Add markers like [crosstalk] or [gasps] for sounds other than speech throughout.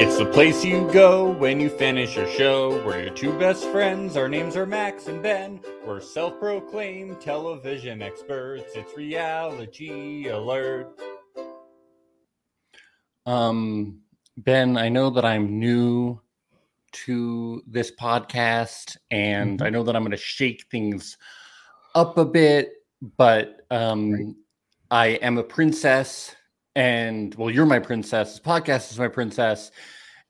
It's the place you go when you finish your show. We're your two best friends. Our names are Max and Ben. We're self proclaimed television experts. It's reality alert. Um, Ben, I know that I'm new to this podcast and I know that I'm going to shake things up a bit, but um, I am a princess and well, you're my princess. This podcast is my princess.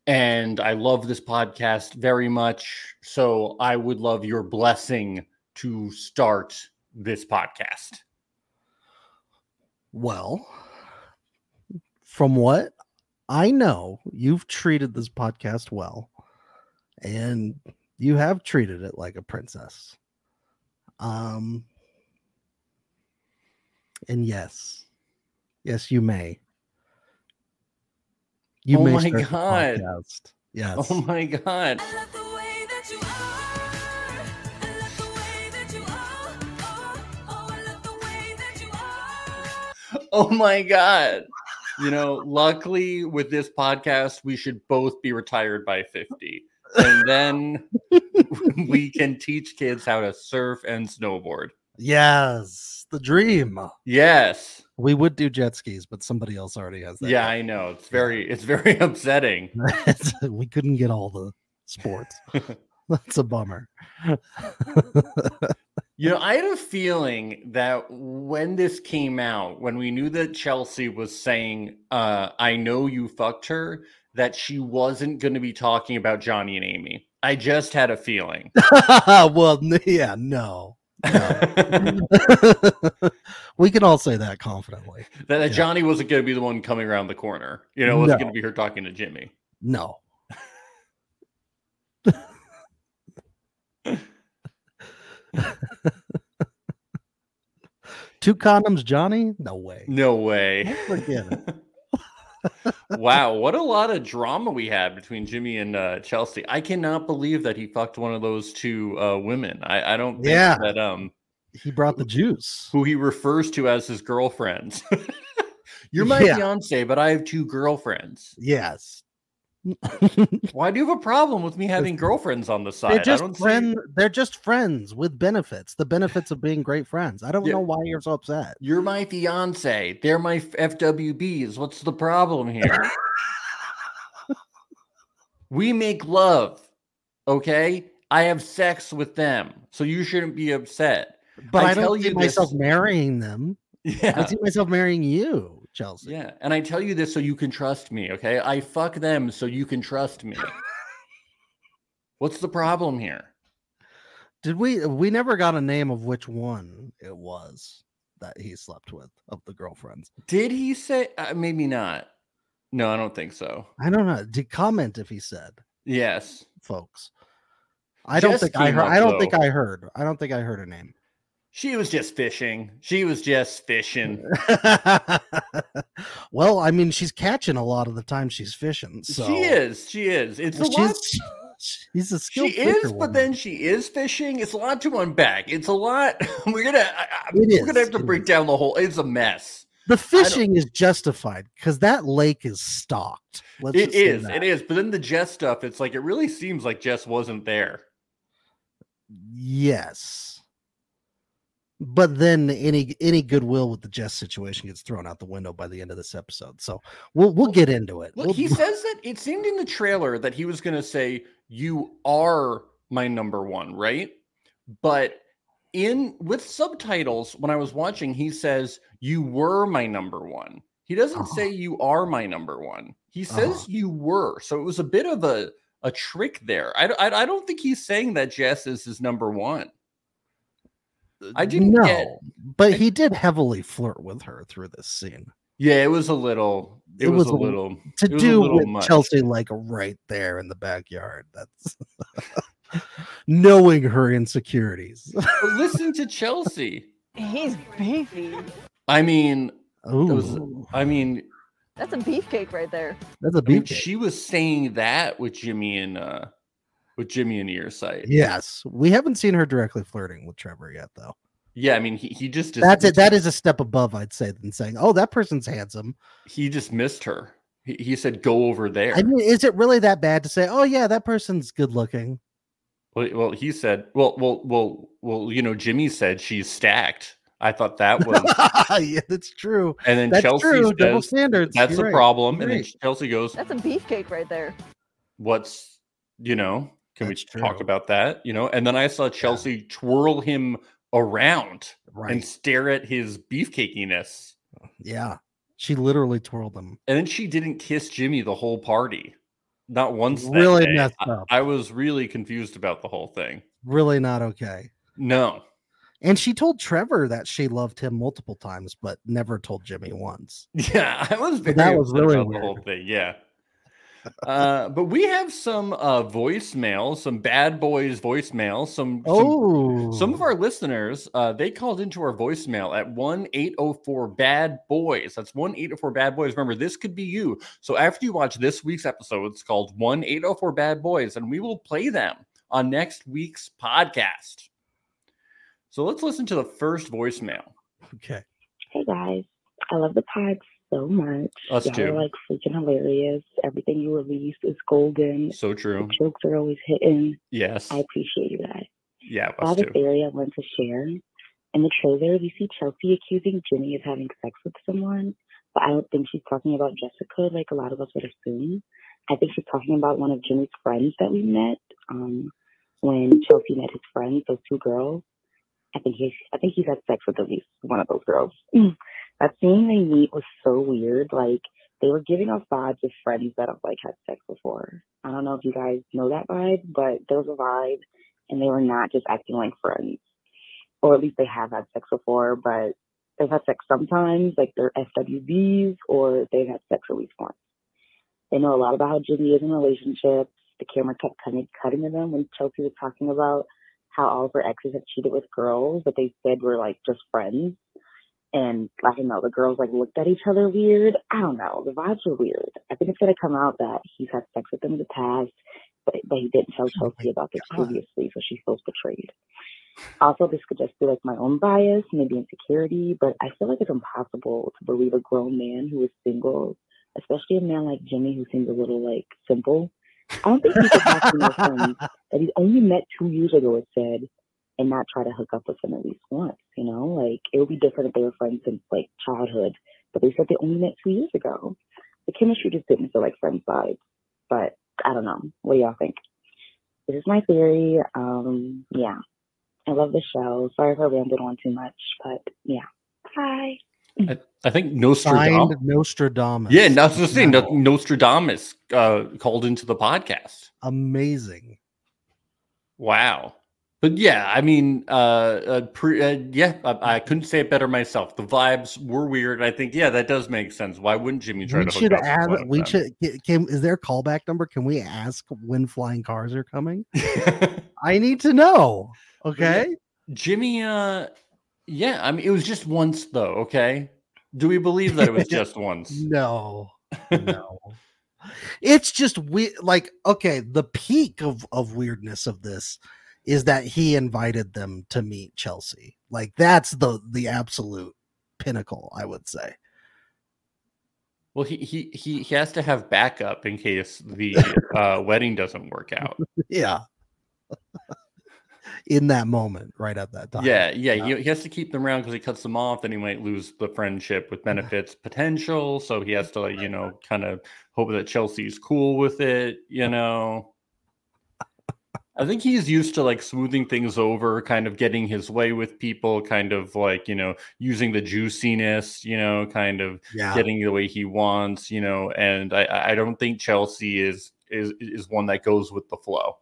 And I love this podcast very much. So I would love your blessing to start this podcast. Well, from what I know, you've treated this podcast well, and you have treated it like a princess. Um, and yes, yes, you may. You Oh may my start the God. podcast. Yes. Oh my God. I love the way that you are. I love the way that you are. Oh, oh, I love the way that you are. Oh my God. You know, luckily with this podcast, we should both be retired by 50. And then [laughs] we can teach kids how to surf and snowboard. Yes, the dream. Yes. We would do jet skis, but somebody else already has that. Yeah, I know. It's very it's very [laughs] upsetting. [laughs] we couldn't get all the sports. [laughs] That's a bummer. You know, I had a feeling that when this came out, when we knew that Chelsea was saying, uh, I know you fucked her, that she wasn't going to be talking about Johnny and Amy. I just had a feeling. well, yeah, no. No. [laughs] we can all say that confidently. that, that Yeah. Johnny wasn't going to be the one coming around the corner. You know, it wasn't No. going to be her talking to Jimmy. No. [laughs] Two condoms, Johnny? No way. No way. Forget it. [laughs] wow, what a lot of drama we had between Jimmy and uh, Chelsea. I cannot believe that he fucked one of those two uh, women. I, I don't think Yeah. that um He brought the juice. who he refers to as his girlfriends. [laughs] You're my Yeah. fiance, but I have two girlfriends. Yes. [laughs] Why do you have a problem with me having girlfriends on the side? They're I just don't see- They're just friends with benefits. The benefits of being great friends. I don't Yeah. know why you're so upset. You're my fiance. They're my FWBs. What's the problem here? [laughs] we make love. Okay? I have sex with them. So you shouldn't be upset. But I I, don't see you myself this- marrying them. I see myself marrying you, Chelsea. Yeah. And I tell you this so you can trust me. Okay? I fuck them so you can trust me. [laughs] What's the problem here? Did we? We never got a name of which one it was that he slept with of the girlfriends. Did he say? Uh, maybe not. No, I don't think so. I don't know. Did comment if he said, Yes. folks. I don't think I heard. up, I don't think. I heard. I don't think I heard a name. She was just fishing. She was just fishing. [laughs] well, I mean, she's catching a lot of the time she's fishing. So She is. She is. It's a She's, lot. [laughs] she's a She is, fisher but then she is fishing. It's a lot to unpack. It's a lot. [laughs] We're gonna. I, we're gonna have to it break is. down the whole. It's a mess. the fishing is justified because that lake is stocked. Let's It is. It is. But then the Jess stuff. It's like it really seems like Jess wasn't there. Yes. But then any any goodwill with the Jess situation gets thrown out the window by the end of this episode. So we'll we'll get into it. Look, We'll- he [laughs] says that it seemed in the trailer that he was going to say, You are my number one, right? But in with subtitles, when I was watching, he says, You were my number one. He doesn't Uh-huh. say you are my number one. He says Uh-huh. you were. So it was a bit of a, a trick there. I, I, I don't think he's saying that Jess is his number one. I didn't no, get. but he did heavily flirt with her through this scene. Yeah, it was a little. It, It was, was a a- little. To it was a do little with much. Chelsea like right there in the backyard. That's [laughs] knowing her insecurities. [laughs] Listen to Chelsea. He's beefy. I mean, was- I mean, That's a beefcake right there. that's a I mean, she was saying that with Jimmy and uh with Jimmy and Earsight. Yes, we haven't seen her directly flirting with Trevor yet, though. Yeah, I mean, he, he just That's it. That is a step above, I'd say, than saying, "Oh, that person's handsome." he just missed her. He, he said, "Go over there." I mean, is it really that bad to say, "Oh yeah, that person's good looking"? Well, well, he said, "Well, well, well, well." You know, Jimmy said she's stacked. I thought that was, [laughs] yeah, that's true. and then That's Chelsea true. Double says standards. that's You're a right. problem, and then Chelsea goes, That's a beefcake right there. "What's you know? Can That's we talk true. about that? You know?" And then I saw Chelsea twirl him around Right. and stare at his beefcakiness, yeah. She literally twirled them. and then she didn't kiss Jimmy the whole party, not once. Really day. messed I- up. I was really confused about the whole thing. Really not okay. No, And she told Trevor that she loved him multiple times, but never told Jimmy once. [laughs] Yeah, I was that was really about the whole thing. Yeah. Uh, but we have some uh voicemail, some bad boys voicemail, some some, Oh, some of our listeners, uh, they called into our voicemail at 1 804 Bad Boys. That's 1 804 Bad Boys. Remember, this could be you. So after you watch this week's episode, it's called 1 804 Bad Boys, and we will play them on next week's podcast. So let's listen to the first voicemail. okay. Hey guys, I love the pod so much. Us Y'all too. are like freaking hilarious. Everything you release is golden. So The true. jokes are always hitting. Yes. I appreciate you guys. Yeah, I us have a theory I want to share. In the trailer, we see Chelsea accusing Jimmy of having sex with someone, but I don't think she's talking about Jessica like a lot of us would assume. I think she's talking about one of Jimmy's friends that we met. Um, when Chelsea met his friends, those two girls. I think he's I think he's had sex with at least one of those girls. [clears throat] that scene they meet was so weird. Like they were giving off vibes of friends that have like had sex before. I don't know if you guys know that vibe, but there was a vibe and they were not just acting like friends. Or at least they have had sex before, but they've had sex sometimes, like they're SWBs or they've had sex at least once. They know a lot about how Jimmy is in relationships. The camera kept cutting, cutting to them when Chelsea was talking about how all of her exes have cheated with girls that they said were like just friends. And I don't know, the girls like looked at each other weird. I don't know. The vibes were weird. I think it's gonna come out that he's had sex with them in the past, but but he didn't tell Oh Chelsea about this God. previously, so she feels betrayed. Also, this could just be like my own bias, maybe insecurity, but I feel like it's impossible to believe a grown man who is single, especially a man like Jimmy who seems a little like simple. I don't think he could have friends [laughs] that he's only met two years ago, it said, and not try to hook up with them at least once, you know? Like, it would be different if they were friends since, like, childhood, but they said they only met two years ago. The chemistry just didn't feel like friends vibes, but I don't know. What do y'all think? This is my theory. Um, yeah. I love the show. Sorry if I rambled on too much, but yeah. Bye. I, I think Nostradamus. Signed Nostradamus. Yeah, that's the thing. Wow. Nostradamus uh, called into the podcast. Amazing. Wow. But yeah, I mean, uh, uh, pre, uh yeah, I, I couldn't say it better myself. The vibes were weird. I think, yeah, that does make sense. Why wouldn't Jimmy try We to should add. We should. ca- Can, is there a callback number? Can we ask when flying cars are coming? [laughs] I need to know. Okay. Jimmy, uh, yeah, I mean, it was just once though. Okay, do we believe that it was just [laughs] once? No. No. it's just we like okay. The peak of of weirdness of this is that he invited them to meet Chelsea. Like that's the the absolute pinnacle. I would say. Well, he he he he has to have backup in case the [laughs] uh, wedding doesn't work out. Yeah. [laughs] In that moment, right at that time. Yeah, yeah, He, he has to keep them around because he cuts them off, then he might lose the friendship with benefits potential. So he has to, like, you know, [laughs] kind of hope that Chelsea's cool with it. You know, I think he's used to like smoothing things over, kind of getting his way with people, kind of like you know using the juiciness, you know, kind of Yeah. getting the way he wants, you know. And I- I, I don't think Chelsea is is is one that goes with the flow.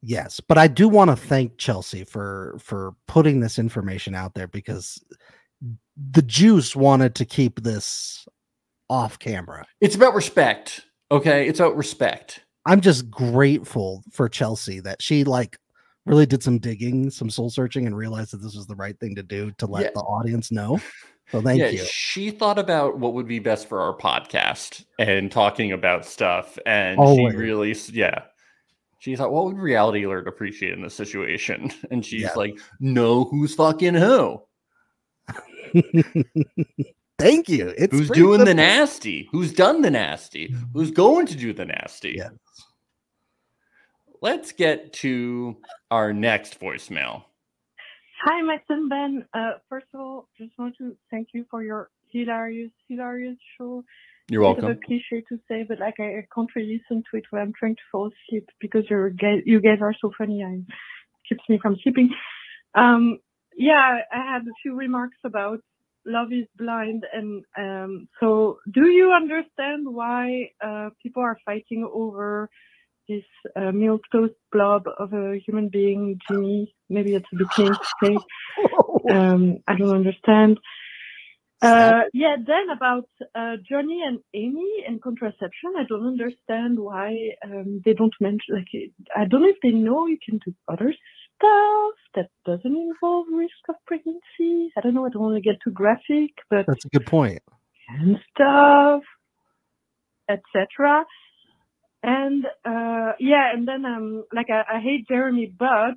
Yes, but I do want to thank Chelsea for for putting this information out there because the juice wanted to keep this off camera. It's about respect. Okay, it's about respect. I'm just grateful for Chelsea that she like really did some digging, some soul searching, and realized that this was the right thing to do to let Yeah. the audience know. So [laughs] thank yeah, you. she thought about what would be best for our podcast and talking about stuff, and Always. she really, yeah, she thought, what would reality alert appreciate in this situation? [laughs] And she's Yeah. like, know who's fucking who. [laughs] Thank you. It's Who's doing the nasty? Who's done the nasty? Mm-hmm. Who's going to do the nasty? Yes. Let's get to our next voicemail. Hi, Max and Ben. Uh, first of all, just want to thank you for your hilarious, hilarious show. You're Bit of a cliche to say, but like I, can't really listen to it when I'm trying to fall asleep because guys, you guys are so funny. I keeps me from sleeping. Um, yeah, I had a few remarks about Love is Blind, and um, so do you understand why uh, people are fighting over this uh, milk toast blob of a human being, Jimmy? Maybe it's a bit mean to say. [laughs] Um, I don't understand. Uh, yeah, then about uh, Johnny and Amy and contraception, I don't understand why um, they don't mention. Like, I don't know if they know you can do other stuff that doesn't involve risk of pregnancy. I don't know. I don't want to get too graphic, but That's a good point. and stuff, etc. And uh, yeah, and then um, like I, I hate Jeremy, but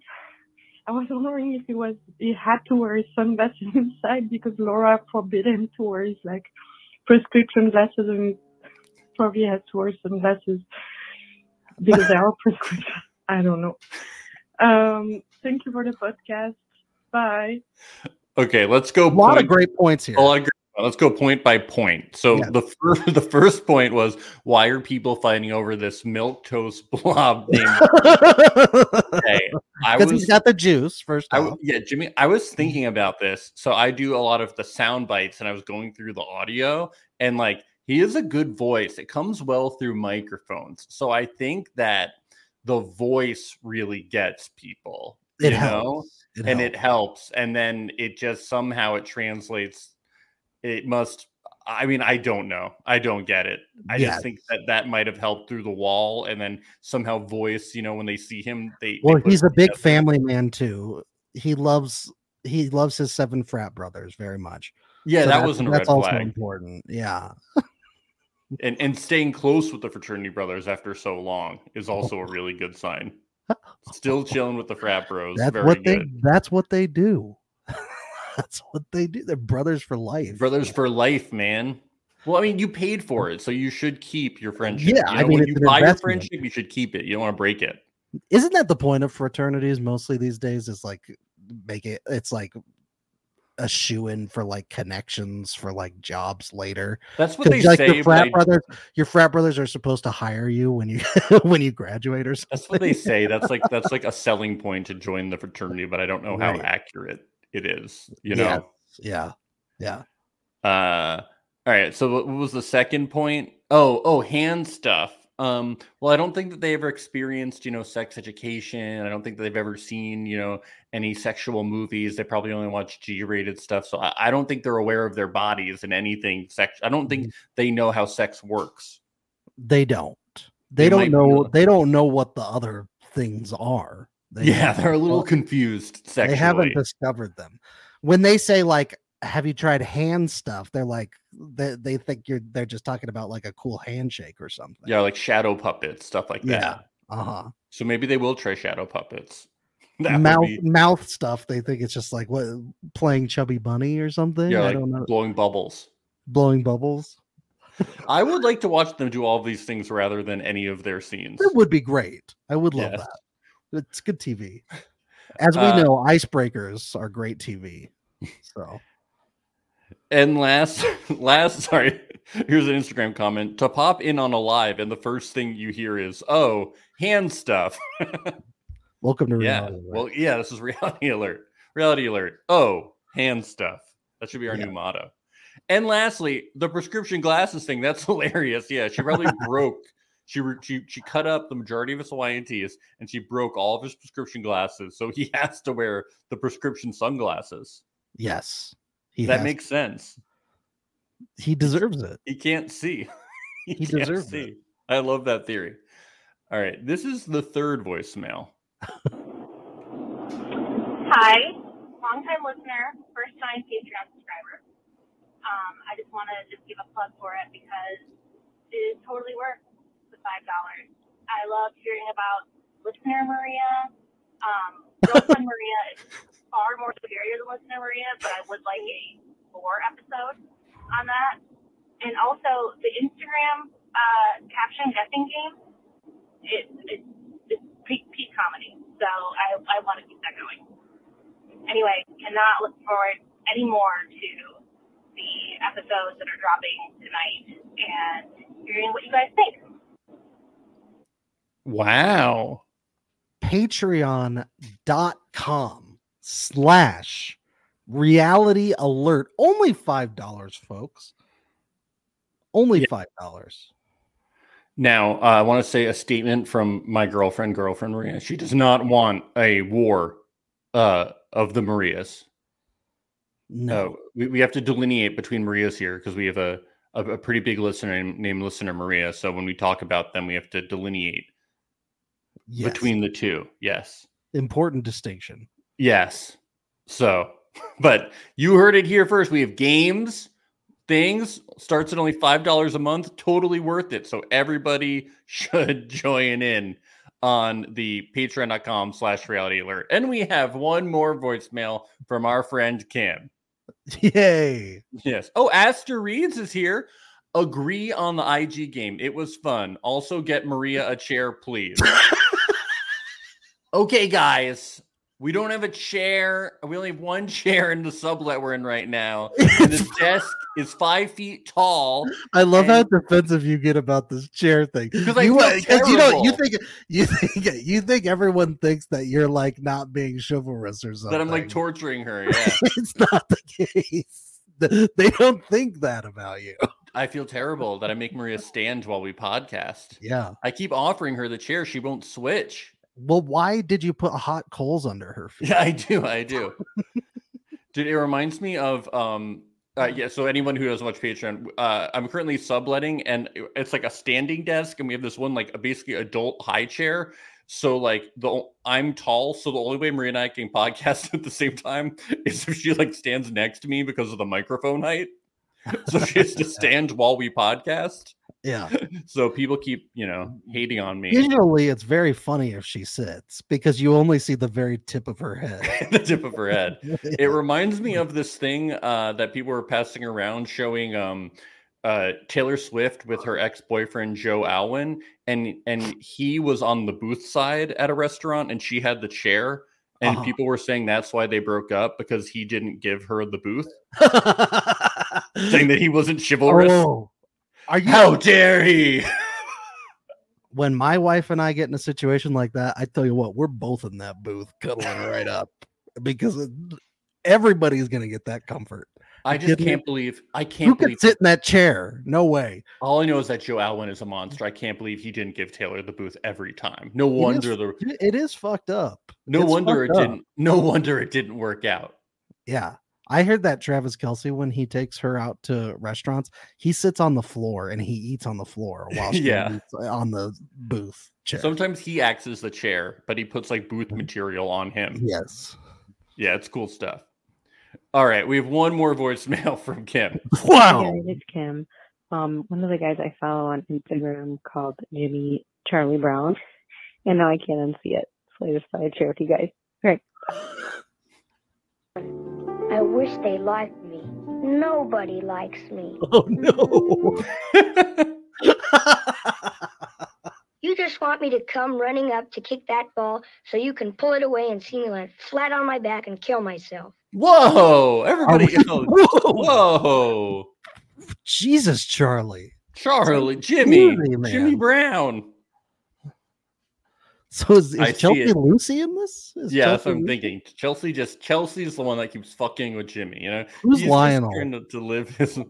I was wondering if he was he had to wear his sunglasses [laughs] inside because Laura forbid him to wear his like prescription glasses, and he probably has to wear sunglasses because they are prescription. I don't know. Um, thank you for the podcast. Bye. Okay, let's go. A lot of great points here. a lot of great- Let's go point by point. So Yeah. the first, [laughs] the first point was why are people fighting over this milk toast [laughs] blob Jay? I Because was he's got the juice, first I off. yeah, Jimmy, I was thinking about this. So I do a lot of the sound bites and I was going through the audio and like he is a good voice. It comes well through microphones. So I think that the voice really gets people. It you helps. know? It and helps. it helps. And then it just somehow it translates. It must I mean, I don't know. I don't get it. I Yeah. just think that that might have helped through the wall, and then somehow voice. You know, when they see him, they. they Well, put he's a big together. family man too. He loves he loves his seven frat brothers very much. Yeah, So that that's- wasn't a that's red also flag. important. Yeah. and and staying close with the fraternity brothers after so long is oh. also a really good sign. [laughs] Still chilling with the frat bros. That's very what good. they that's what they do. [laughs] [laughs] that's what they do. They're brothers for life. brothers for life, man. Well, I mean, you paid for it, so you should keep your friendship. Yeah, You I mean, when you buy your friendship, you should keep it. You don't want to break it. Isn't that the point of fraternities mostly these days? Is like make it it's like a shoe in for like connections for like jobs later. That's what they like say. your frat I- brothers, your frat brothers are supposed to hire you when you [laughs] when you graduate or something. that's what they say. That's like that's like a [laughs] selling point to join the fraternity, but I don't know how Right. accurate it is. You know. Yeah. Yeah. Uh, all right. So what was the second point? Oh, oh, hand stuff. Um, well, I don't think that they ever experienced, you know, sex education. I don't think that they've ever seen, you know, any sexual movies. They probably only watch G-rated stuff. So I, I don't think they're aware of their bodies and anything sex. I don't think they know how sex works. They don't. They, They don't know. They don't know what the other things are. They yeah, they're a little confused sexually. They haven't discovered them. When they say like, "Have you tried hand stuff?" They're like, they, they think you're. They're just talking about like a cool handshake or something. yeah, like shadow puppets, stuff like Yeah. that. Uh huh. So maybe they will try shadow puppets. [laughs] That Mouth be- mouth stuff. They think it's just like what playing chubby bunny or something. yeah, I like don't know. blowing bubbles. Blowing bubbles. I would like to watch them do all of these things rather than any of their scenes. It would be great. I would love Yes. that. It's good TV. [laughs] As we Uh, know, icebreakers are great TV. [laughs] So And last, [laughs] last, sorry, here's an Instagram comment to pop in on a live, and the first thing you hear is, "Oh, hand stuff." welcome to yeah, reality. Alert. well, yeah, this is reality alert. Reality alert. Oh, hand stuff. That should be our Yeah. new motto. And lastly, the prescription glasses thing. That's hilarious. Yeah, she probably broke. She, re- she she cut up the majority of his Hawaiian tees, and she broke all of his prescription glasses. So [laughs] he has to wear the prescription sunglasses. yes, he that has- makes sense. he deserves it. He can't see. [laughs] he, He can't deserved see. it. I love that theory. All right, this is the third voicemail. Hi, longtime listener, first time Patreon subscriber. Um, I just want to just give a plug for it because it is totally worth the five dollars. I love hearing about listener Maria. Um, girlfriend Maria is far more superior than listener Maria, but I would like a lore episode on that. And also the Instagram uh, caption guessing game. It, it, it's peak, peak comedy. So I, I want to keep that going. Anyway, cannot look forward anymore to the episodes that are dropping tonight and hearing what you guys think. Wow. Patreon.com slash reality alert. Only five dollars, folks. Only Yeah. five dollars. Now, uh, I want to say a statement from my girlfriend, girlfriend Maria. She does not want a war uh, of the Marias. No. No, we, we have to delineate between Marias here because we have a, a, a pretty big listener named, named listener Maria. So when we talk about them, we have to delineate Yes. between the two. Yes. important distinction. Yes. So, [laughs] but you heard it here first. We have games, things, starts at only $5 a month, totally worth it. So everybody [laughs] should join in on the patreon.com slash reality alert. And we have one more voicemail from our friend Kim. Yay. Yes. Oh, Aster Reeds is here. Agree on the IG game. It was fun. Also, get Maria a chair, please. [laughs] okay, guys. We don't have a chair. We only have one [laughs] chair in the sublet we're in right now. And [laughs] the desk is five feet tall. I love how defensive you get about this chair thing. 'Cause I you, you know you think you [laughs] think you think everyone thinks that you're like not being chivalrous or something. That I'm like torturing her. Yeah. it's not the case. They don't think that about you. I feel terrible that I make Maria stand while we podcast. Yeah. I keep offering her the chair. She won't switch. Well, why did you put hot coals under her [laughs] feet? Yeah, I do. I do. [laughs] Dude, it reminds me of um uh, yeah, so anyone who doesn't watch Patreon, uh, I'm currently subletting and it's like a standing desk, and we have this one like a basically adult high chair. So like the I'm tall, so the only way Maria and I can [laughs] podcast at the same time is if she like stands next to me because of the microphone height. [laughs] So she has to stand while we podcast. Yeah. [laughs] So people keep, you know, hating on me. Usually it's very funny if she sits because you only see the very tip of her head. [laughs] the tip of her head. Yeah. It reminds me of this thing uh, that people were passing around showing um, uh, Taylor Swift with her ex-boyfriend Joe Alwyn, and and he was on the booth side at a restaurant, and she had the chair, and Uh-huh. people were saying that's why they broke up because he didn't give her the booth, saying that he [laughs] wasn't chivalrous. oh, are you How dare he? [laughs] when my wife and I get in a situation like that, I tell you what, we're both in that booth cuddling right up because everybody's gonna get that comfort. I just can't believe I can't could believe sit in that chair? No way. all I know is that Joe Alwyn is a monster. I can't believe he didn't give Taylor the booth every time. No wonder the It is fucked up. No It's wonder it up. didn't. No wonder it didn't work out. Yeah. I heard that Travis Kelce, when he takes her out to restaurants, he sits on the floor and he eats on the floor [laughs] while she Yeah. Uh, on the booth chair. Sometimes he acts as the chair, but he puts like booth mm. material on him. yes. Yeah, it's cool stuff. All right, we have one more voicemail [laughs] from Kim. Wow. Hey guys, it's Kim. Um, one of the guys I follow on Instagram called Jimmy Charlie Brown, and now I can't unsee it. So I just thought I'd share with you guys. Right. I wish they liked me. Nobody likes me. [laughs] Oh no. You just want me to come running up to kick that ball so you can pull it away and see me land flat on my back and kill myself. Whoa, everybody! Oh, [laughs] whoa. Whoa, Jesus, Charlie. Charlie, Jimmy, man. Jimmy Brown. So is, is Chelsea. Lucy in this? Is Yeah, that's what I'm Lucy? thinking. Chelsea just Chelsea's the one that keeps fucking with Jimmy. You know, Who's He's just Lionel? trying to, to live his. [laughs]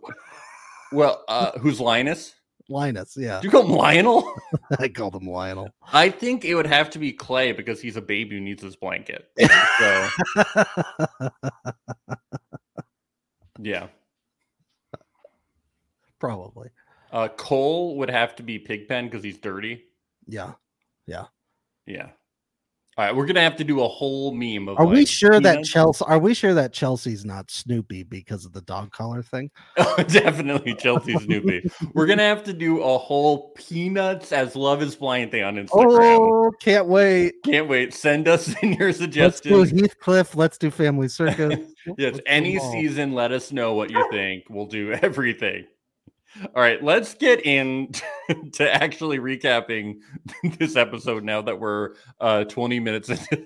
Well, uh, who's Linus? Linus, yeah. Do you call him Lionel? [laughs] I called him Lionel. I think it would have to be Clay because he's a baby who needs his blanket. So [laughs] yeah, Probably. uh, Cole would have to be Pigpen because he's dirty. Yeah. Yeah. Yeah, All right, we're gonna have to do a whole meme of. Are we sure that. Chelsea? Are we sure that Chelsea's not Snoopy because of the dog collar thing? [laughs] Oh, definitely Chelsea Snoopy. We're gonna have to do a whole peanuts as love is blind thing on Instagram. Oh, can't wait! Can't wait. Send us [laughs] in your Let's do suggestions. Heathcliff. Let's do Family Circus. [laughs] yes, Let's any season, let us know what you think. We'll do everything. All right, let's get in [laughs] to actually recapping [laughs] this episode now that we're uh 20 minutes [laughs] into,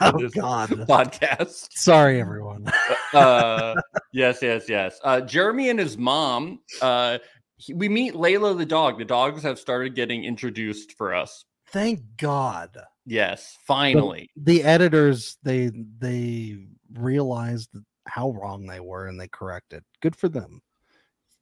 Oh this God! podcast. Sorry, everyone. uh yes yes yes uh jeremy and his mom uh he- we meet layla the dog the dogs have started getting introduced for us Thank God. yes finally The editors they they realized how wrong they were and they corrected. Good for them.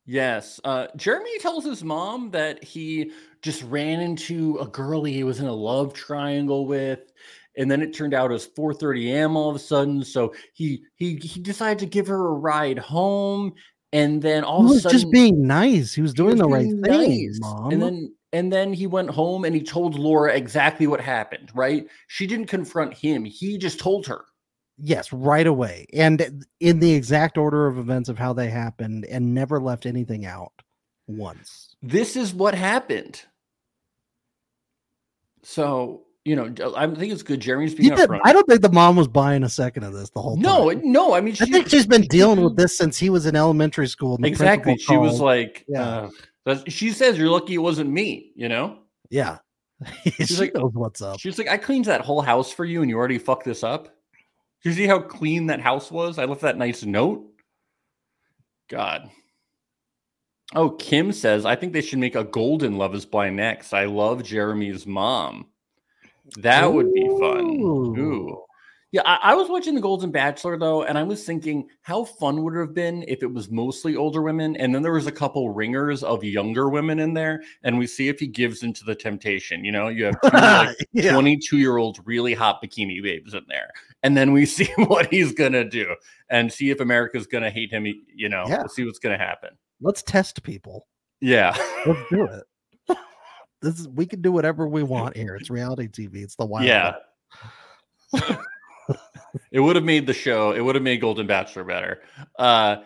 Yes uh jeremy tells his mom that he just ran into a girl he was in a love triangle with and then it turned out it was 4:30 a.m. all of a sudden so he he he decided to give her a ride home and then all he of a sudden just being nice. He was He doing was the right thing, nice. mom. And then and then he went home and he told Laura exactly what happened, right? She didn't confront him. He just told her. Yes, right away, and in the exact order of events of how they happened, and never left anything out once. This is what happened. So, you know, I think it's good. Jeremy's being He did- upfront. I don't think the mom was buying a second of this the whole no, time. no, no. I mean, I think she's been dealing with this since he was in elementary school. exactly. She was like, Yeah. uh, she says, "You're lucky it wasn't me." You know, yeah, [laughs] she like- knows what's up. she's like, "I cleaned that whole house for you, and you already fucked this up." You see how clean that house was? I left that nice note. God. Oh, Kim says, I think they should make a golden Love is Blind next. I love Jeremy's mom. That would be fun. Ooh. Yeah, I, I was watching The Golden Bachelor though, and I was thinking how fun would it have been if it was mostly older women, and then there was a couple ringers of younger women in there, and we see if he gives into the temptation. You know, you have two [laughs] like Yeah. 22 year old really hot bikini babes in there, and then we [laughs] see what he's gonna do, and see if America's gonna hate him. You know, Yeah. we'll see what's gonna happen. Let's test people. Yeah. Let's do it. [laughs] This is we can do whatever we want here. It's reality TV. It's the wild. Yeah. It would have made the show, it would have made Golden Bachelor better. Uh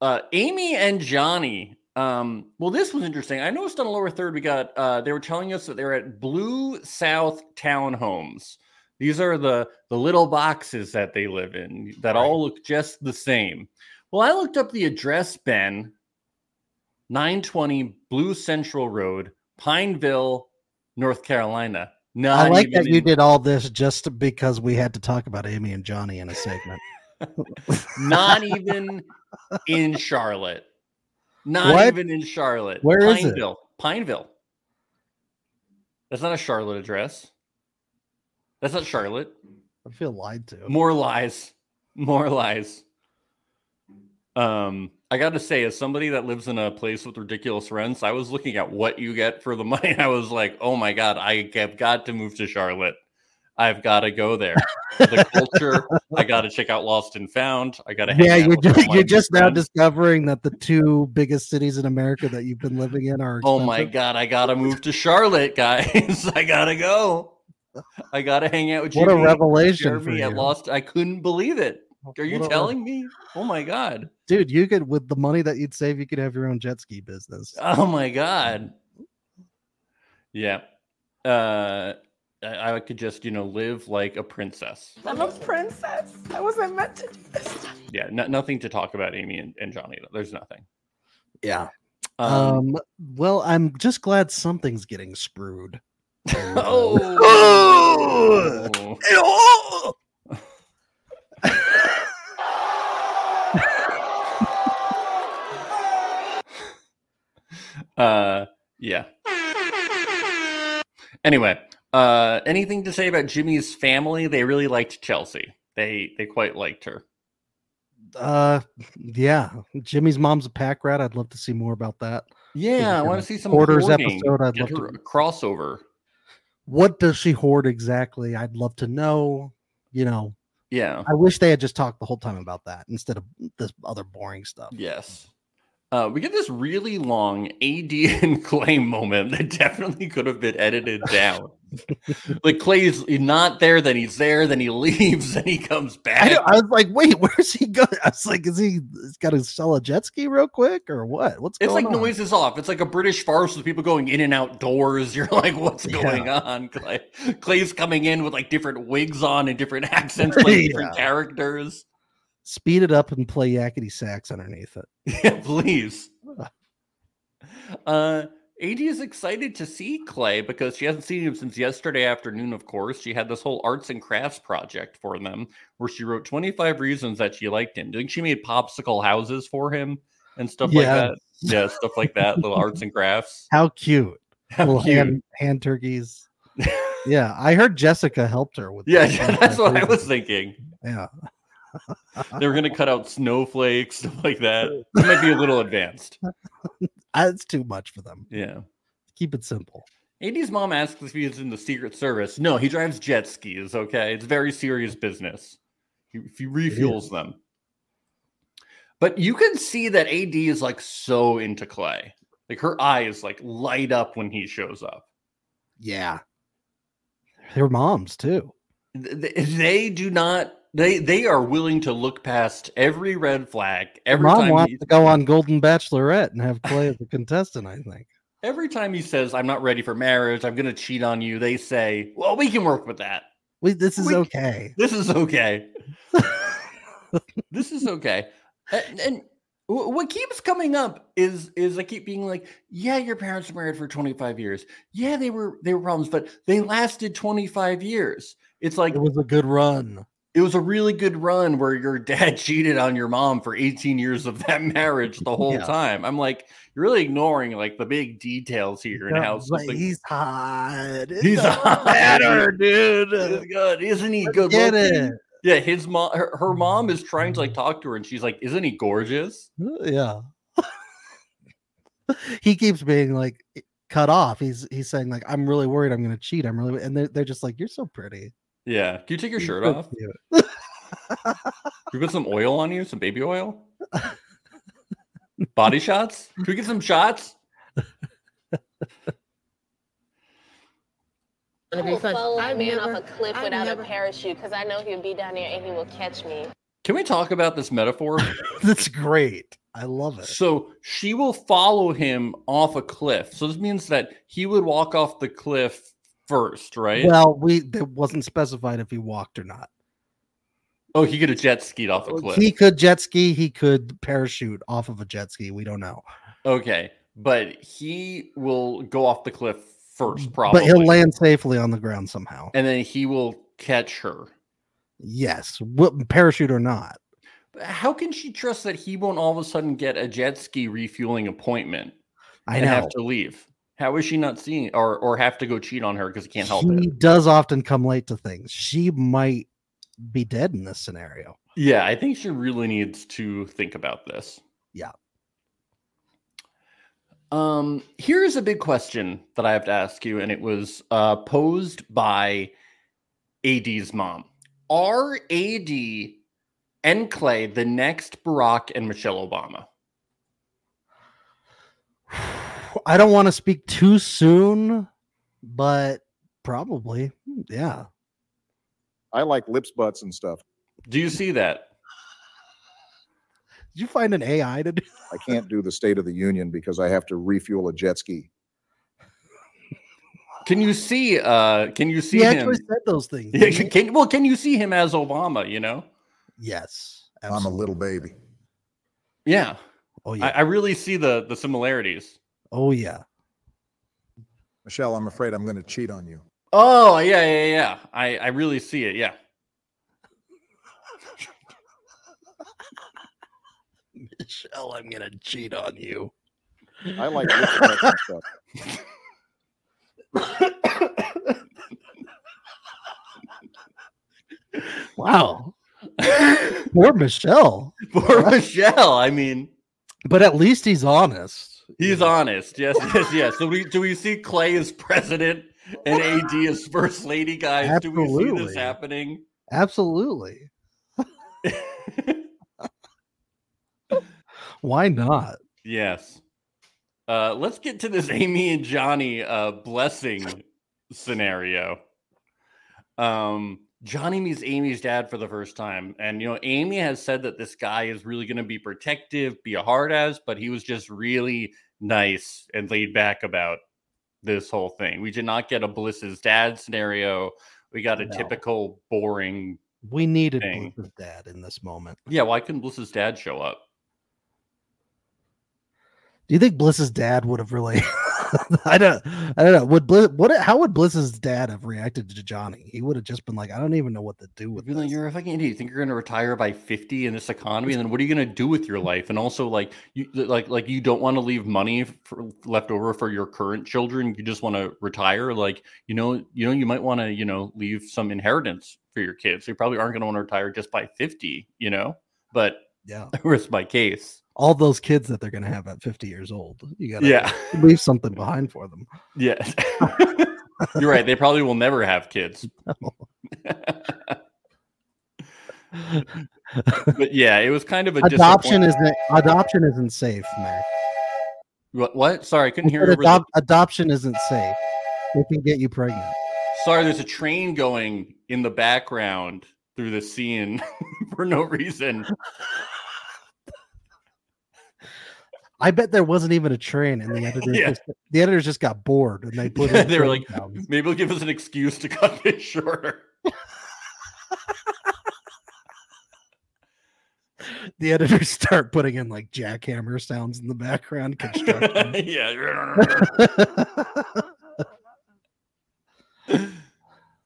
uh Amy and Johnny. Um, well, this was interesting. I noticed on the lower third, we got uh they were telling us that they're at Blue South Townhomes. These are the the little boxes that they live in that all look just the same. Well, I looked up the address, Ben. 920 Blue Central Road, Pineville, North Carolina. Not I like that you in- did all this just because we had to talk about Amy and Johnny in a segment. [laughs] not even in Charlotte. Not What? even in Charlotte. Where is it? Pineville. Pineville. That's not a Charlotte address. That's not Charlotte. I feel lied to. More lies. More lies. Um, I got to say, as somebody that lives in a place with ridiculous rents, I was looking at what you get for the [laughs] money. I was like, oh my god, I have got to move to Charlotte. I've got to go there. The culture. I [laughs] got to check out Lost and Found. I got to. Yeah, you're just, you're just now discovering that the two biggest cities in America that you've been living in are. Oh my god, I gotta move to Charlotte, guys. [laughs] I gotta go. I gotta hang out with you. What a revelation for at you. Lost. I couldn't believe it. Are you What a- telling me? Oh my god. dude? You could with the money that you'd save, you could have your own jet ski business. Oh my god. Yeah. Uh I, I could just, you know, live like a princess. I'm a princess. I wasn't meant to do this. Yeah, no, nothing to talk about Amy and, and Johnny. There's nothing. Yeah. Um, Um. Well, I'm just glad something's getting sprued. [laughs] oh. [laughs] uh yeah. Anyway, uh anything to say about Jimmy's family? They really liked Chelsea. They they quite liked her. Uh, yeah. Jimmy's mom's a pack rat. I'd love to see more about that. Yeah, I want to see some hoarders episode, I'd Get love to- a crossover. What does she hoard exactly? I'd love to know. You know, Yeah. I wish they had just talked the whole time about that instead of this other boring stuff. Yes. Uh, we get this really long AD [laughs] and Clay moment that definitely could have been edited down. like Clay's not there, then he's there, then he [laughs] leaves, then he comes back. know- I was like, wait, [laughs] where's he going? I was like, is he he's got to sell a jet ski real quick or what? What's It's going like on? noises off. It's like a British farce with people going in and out doors. You're like, what's Yeah. going on? Clay Clay's coming in with like different wigs on and different accents, playing different characters. Speed it up and play yakety sax underneath it. [laughs] Yeah, please. Uh AD is excited to see Clay because she hasn't seen him since yesterday afternoon, of course. She had this whole arts and crafts project for them where she wrote 25 reasons that she liked him. I think she made popsicle houses for him and stuff like that. Yeah, stuff like that, little arts and crafts. [laughs] How cute. How Little cute. Hand, hand turkeys. [laughs] Yeah, I heard Jessica helped her with Yeah, yeah, that's what I was thinking. Yeah. [laughs] They were gonna cut out snowflakes, [laughs] stuff like that. It might be a little advanced. [laughs] That's too much for them. Yeah. Keep it simple. AD's mom asks if he's in the Secret Service. No, he drives jet skis. Okay, it's very serious business. He, he refuels them. But you can see that AD is like so into Clay. Like her eyes like light up when he shows up. Yeah. Their moms too. Th- th- They do not. They they are willing to look past every red flag every mom time. wants He, to go on Golden Bachelorette and have Clay as a contestant, I think. every time he says, "I'm not ready for marriage. I'm going to cheat on you," they say, "Well, we can work with that. We, this is We- okay. This is okay." this is okay. And, and what keeps coming up is is I keep being like, yeah, your parents were married for 25 years. Yeah, they were they were problems, but they lasted 25 years. It's like It was a good run. It was a really good run where your dad [laughs] cheated on your mom for 18 years of that marriage the whole Yeah. time. I'm like, you're really ignoring like the big details here and how something he's hot. It [laughs] He's hot. matter, dude. Oh is good, isn't he? Good Get looking? it. Yeah, his mom, her, her mom is trying to like talk to her, and she's like, "Isn't he gorgeous?" Uh, yeah. [laughs] he keeps being like cut off. He's he's saying like I'm really worried I'm gonna cheat. I'm really and they're they're just like you're so pretty. Yeah. Can you take your shirt off? cute." Can we put some oil on you? Some baby oil? [laughs] Body shots? Can we get some shots? [laughs] I will follow I'm him in never- off a cliff without never- a parachute because I know he'll be down there and he will catch me. Can we talk about this metaphor? [laughs] That's great. I love it. So she will follow him off a cliff. So this means that he would walk off the cliff first, right? Well, we it wasn't specified if he walked or not. oh, he could have jet skied off a oh, cliff. He could jet ski. He could parachute off of a jet ski. We don't know, Okay, but he will go off the cliff first, probably. but he'll land safely on the ground somehow. and then he will catch her. Yes, parachute or not. How can she trust that he won't all of a sudden get a jet ski refueling appointment I have to leave? How is she not seeing or or have to go cheat on her because he can't help he it? does often come late to things. She might be dead in this scenario. Yeah, I think she really needs to think about this. Yeah. Um, here's a big question that I have to ask you, and it was uh, posed by AD's mom. Are AD and Clay the next Barack and Michelle Obama? I don't want to speak too soon, but probably, yeah. I like lips, butts, and stuff. Do you see that? Did you find an AI to do? [laughs] I can't do the State of the Union because I have to refuel a jet ski. Can you see? Uh, can you see He him? actually said those things. Yeah, can, well, can you see him as Obama? You know? Yes, I'm a little baby. Yeah. Oh I, yeah. I really see the the similarities. Oh yeah. Michelle, I'm afraid I'm going to cheat on you. Oh yeah, yeah, yeah. I I really see it. Yeah. [laughs] Michelle, I'm gonna cheat on you. I like lips, butts, and stuff. Wow. [laughs] Poor Michelle. Poor Michelle. I mean, But at least he's honest. He's honest. Yes, [laughs] yes, yes. So we do we see Clay as president and AD as first lady, guys? Do we see this happening? Absolutely. [laughs] Why not? Yes. Uh, let's get to this Amy and Johnny uh, blessing scenario. Um, Johnny meets Amy's dad for the first time, and you know, Amy has said that this guy is really going to be protective, be a hard ass, but he was just really nice and laid back about this whole thing. We did not get a Bliss's dad scenario. We got a No. typical boring. We needed Thing. Bliss's dad in this moment. Yeah, why couldn't Bliss's dad show up? Do you think Bliss's dad would have really? [laughs] I don't. I don't know. Would Bliss? What? How would Bliss's dad have reacted to Johnny? He would have just been like, I don't even know what to do with like, you're a fucking idiot. You think you're gonna retire by 50 in this economy, and then what are you gonna do with your life? And also, like, you like like you don't want to leave money for, left over for your current children. You just want to retire. Like, you know, you know, you might want to, you know, leave some inheritance for your kids. You probably aren't gonna want to retire just by 50, you know. But Yeah. [laughs] rest my case. All those kids that they're gonna have at 50 years old. You gotta Yeah. [laughs] leave something behind for them. Yeah, [laughs] you're right. They probably will never have kids. [laughs] but yeah, it was kind of a adoption isn't adoption isn't safe, Mac. What? What? Sorry, I couldn't hear. Over the- adoption isn't safe. It can get you pregnant. Sorry, there's a train going in the background through the scene for no reason. I bet there wasn't even a train, and the [laughs] editors Yeah. just, the editors just got bored and they [laughs] put. Yeah, they were like, sounds. maybe it'll give us an excuse to cut this shorter. [laughs] the editors start putting in like jackhammer sounds in the background. Construction. yeah.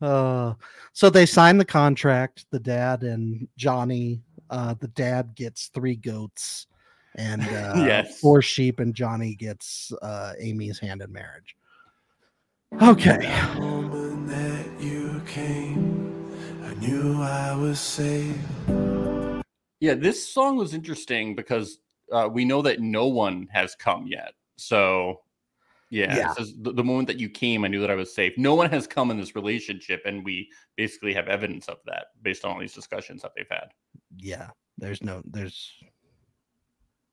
Uh, so they sign the contract. The dad and Johnny. Uh, the dad gets three goats and [laughs] uh, Yes. four sheep, and Johnny gets uh, Amy's hand in marriage. Okay. moment that you came, I knew I was safe. Yeah, this song was interesting because uh, we know that no one has come yet. So, yeah, Yeah. says, the, the moment that you came, I knew that I was safe. No one has come in this relationship, and we basically have evidence of that based on all these discussions that they've had. Yeah. There's no. There's.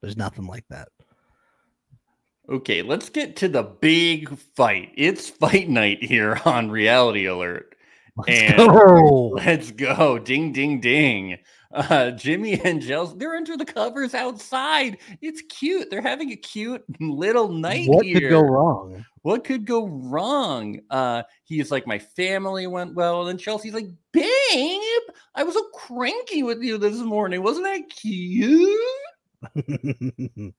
There's nothing like that. Okay, let's get to the big fight. It's fight night here [laughs] on Reality Alert. and go. let's go. Ding, ding, ding. Uh, Jimmy and Chelsea, they're under the covers outside. It's cute. They're having a cute little night What here. could go wrong? What could go wrong? Uh, he's like, my family went well. And then Chelsea's like, babe, I was so cranky with you this morning. Wasn't that cute? [laughs]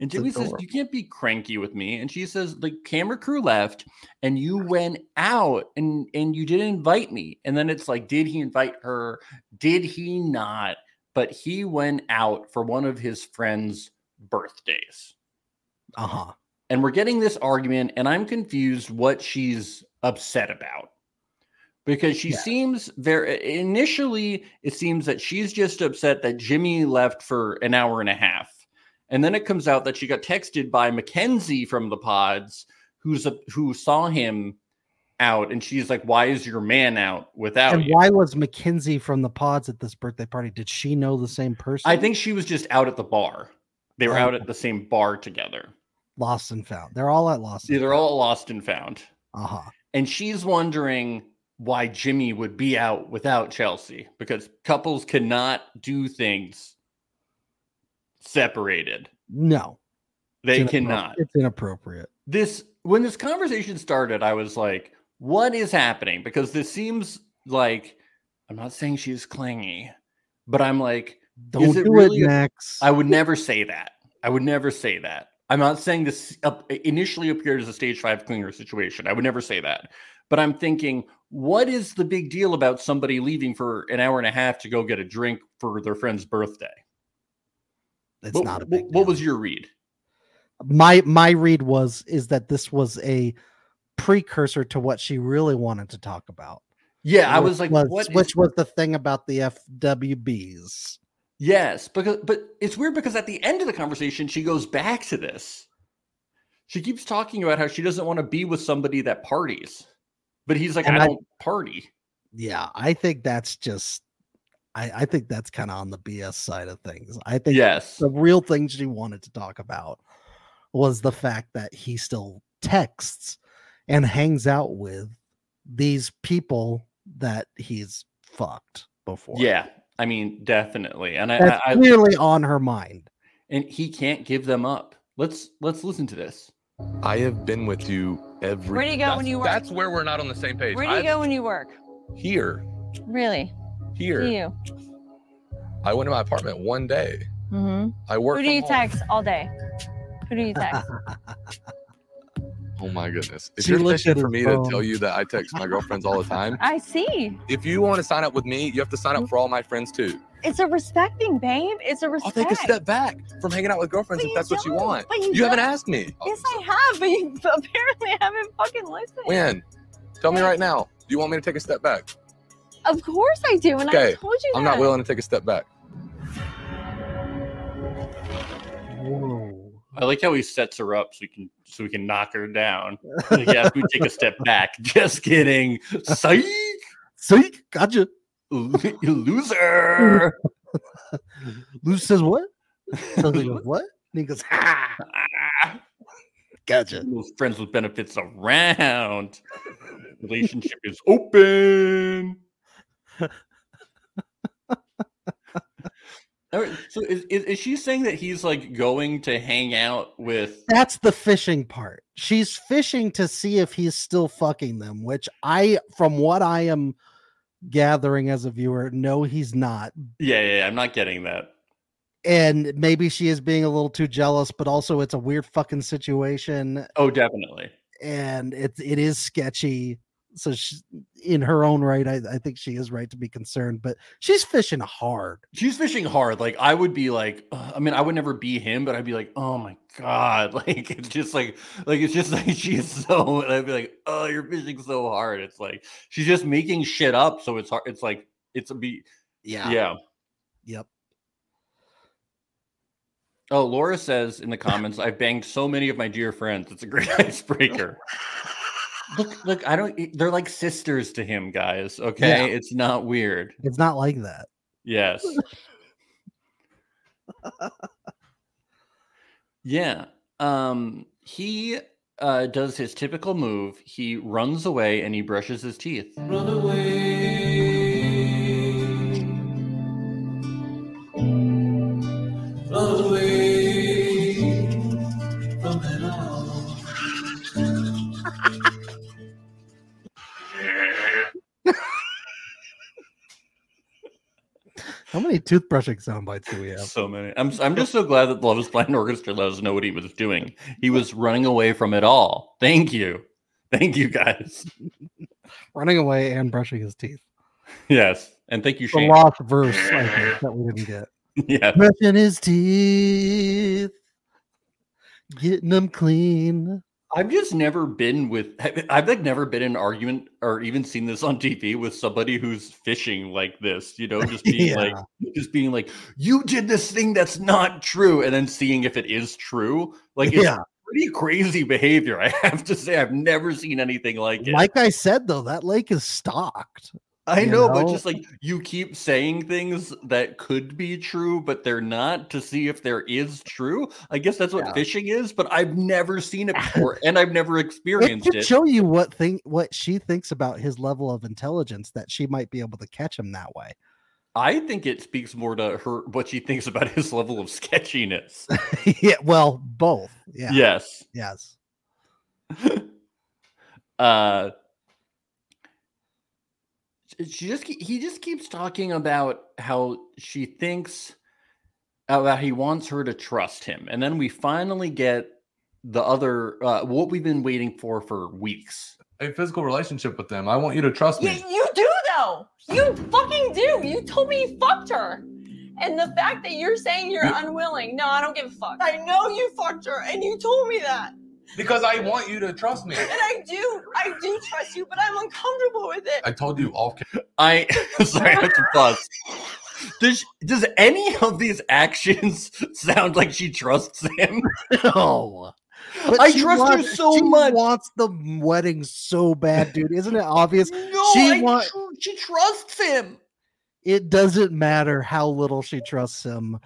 And Jimmy says. You can't be cranky with me. And she says, The camera crew left and you went out and, and you didn't invite me. And then it's like, Did he invite her? Did he not? But he went out for one of his friends' birthdays. Uh huh. And we're getting this argument, and I'm confused what she's upset about. Because she Yeah. seems very initially, it seems that she's just upset that Jimmy left for an hour and a half. And then it comes out that she got texted by Mackenzie from the pods, who's a, who saw him out, and she's like, "Why is your man out without And you?" why was Mackenzie from the pods at this birthday party? Did she know the same person? I think she was just out at the bar. They were Oh. out at the same bar together. Lost and found. They're all at Lost. Yeah, they're all lost and found. Uh huh. and she's wondering why Jimmy would be out without Chelsea because couples cannot do things separated. No, They it's cannot. It's inappropriate. This when this conversation started, I was like, what is happening? Because this seems like I'm not saying she's clingy, but I'm like, Don't is it do really it, Max. I would never say that. I would never say that. I'm not saying this initially appeared as a stage five clinger situation. I would never say that. But I'm thinking, what is the big deal about somebody leaving for an hour and a half to go get a drink for their friend's birthday? It's What- not a big. What was your read? my my read was is that this was a precursor to what she really wanted to talk about. Yeah, I was like, was- what is- which was the thing about the FWBs. Yes, because but it's weird because at the end of the conversation, she goes back to this. She keeps talking about how she doesn't want to be with somebody that parties, but he's like, And I I- don't party. Yeah, I think that's just I, I think that's kind of on the BS side of things. I think Yes. the real thing she wanted to talk about was the fact that he still texts and hangs out with these people that he's fucked before. Yeah, I mean, definitely, and That's I, I clearly on her mind. and he can't give them up. Let's let's listen to this. I have been with you every. Where do you go that's, when you work? That's where we're not on the same page. Where do you I- go when you work? Here, Really? here. Do you? I went to my apartment one day. Mm-hmm. I work. Who do from you home. text all day? Who do you text? [laughs] Oh my goodness! If She you're looked fishing at for her me to tell you that I text my girlfriends all the time, [laughs] I see. if you want to sign up with me, you have to sign up for all my friends too. It's a respecting, babe. It's a respect. I'll take a step back from hanging out with girlfriends if that's what you want. but you You haven't asked me. Yes, I have, but you [laughs] apparently haven't fucking listened. When? Tell me right now. Do you want me to take a step back? Of course I do, and I told you. I'm that. not willing to take a step back. Whoa. I like how he sets her up so we can so we can knock her down. [laughs] Like, yeah, we take a step back. [laughs] Just kidding. Psych, Psych, gotcha. You [laughs] loser. [laughs] Luce says what? Something goes, [laughs] what? And he goes, ha! Gotcha. Those friends with benefits around. Relationship is open. All right, so is, is, is she saying that he's like going to hang out with That's the fishing part. She's fishing to see if he's still fucking them, which I, from what I am gathering as a viewer, no, he's not. Yeah, yeah, yeah, I'm not getting that. And maybe she is being a little too jealous, but also it's a weird fucking situation. Oh, definitely. and it it is sketchy. So she, in her own right, I, I think she is right to be concerned, but she's fishing hard. She's fishing hard. Like I would be like, ugh, I mean, I would never be him, but I'd be like, oh my god, [laughs] like it's just like, like it's just [laughs] like she's so. And I'd be like, oh, you're fishing so hard. It's like she's just making shit up, so it's hard. It's like it's a be. Yeah. Yeah. Yep. Oh, Laura says in the comments, I've banged so many of my dear friends. It's a great [laughs] icebreaker. Look, look, I don't. They're like sisters to him, guys. Okay, Yeah. it's not weird. It's not like that. Yes. yeah. Um he uh does his typical move. He runs away and he brushes his teeth. Run away. Many toothbrushing sound bites do we have? So many. I'm I'm just so glad that the Love is Blind Orchestra let us know what he was doing. He was running away from it all. Thank you. Thank you guys. [laughs] Running away and brushing his teeth. Yes. And thank you, The Shane. lost verse I think, that we didn't get. [laughs] Yeah. Brushing his teeth, getting them clean. I've just never been with. I've like never been in an argument or even seen this on TV with somebody who's fishing like this. You know, just [laughs] being like, just being like, you did this thing that's not true, and then seeing if it is true. Like, it's Yeah. pretty crazy behavior. I have to say, I've never seen anything like it. Like I said, though, that lake is stocked. I you know, but just like you keep saying things that could be true, but they're not to see if there is true. I guess that's what Yeah. fishing is, but I've never seen it [laughs] before and I've never experienced could it. show you what thing what she thinks about his level of intelligence that she might be able to catch him that way. I think it speaks more to her what she thinks about his level of sketchiness. [laughs] yeah, well, both. Yeah. Yes. Yes. [laughs] Uh she just he just keeps talking about how she thinks about he wants her to trust him and then we finally get the other uh what we've been waiting for for weeks A physical relationship with them. I want you to trust You, me. you do though. You fucking do. You told me you fucked her. And the fact that you're saying you're unwilling, no, I don't give a fuck. I know you fucked her, and you told me that. Because I want you to trust me. And I do, I do trust you, but I'm uncomfortable with it. I told you off. ca- [laughs] I [laughs] sorry, I have to pause. Does does any of these actions [laughs] sound like she trusts him? No. I trust her wants- so she much. Wants the wedding so bad, dude. Isn't it obvious? No, she I want- tr- she trusts him. it doesn't matter how little she trusts him.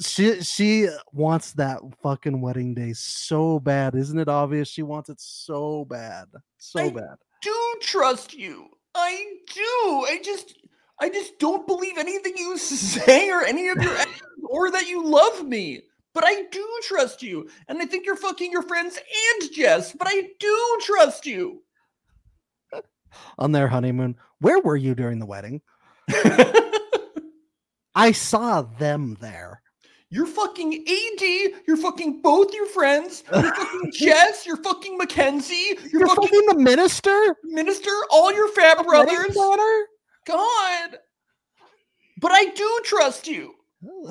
She she wants that fucking wedding day so bad, isn't it obvious? She wants it so bad, so bad. I bad. do trust you. I do. I just I just don't believe anything you [laughs] say or any of your [laughs] or that you love me. But I do trust you. And I think you're fucking your friends and Jess, but I do trust you. [laughs] On their honeymoon, where were you during the wedding? I saw them there. You're fucking AD. You're fucking both your friends. You're [laughs] fucking Jess. You're fucking Mackenzie. You're, You're fucking, fucking the minister. minister. All your fab wedding brothers. planner? God. But I do trust you. [laughs]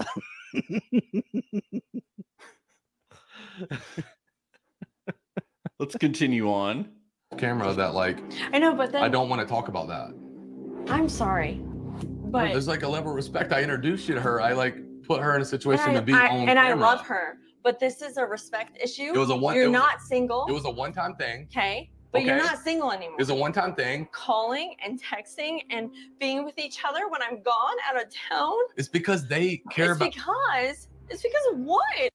Let's continue on. Camera that like I know, but then I don't want to talk about that. I'm sorry, but there's like a level of respect. I introduced you to her. I like put her in a situation and, to be I, on and I love her. But this is a respect issue. It was a one- You're it was a- not single. It was a one-time thing. okay, but you're not single anymore. It was a one-time thing. calling and texting and being with each other when I'm gone out of town. It's because they care it's about. because it's because of what?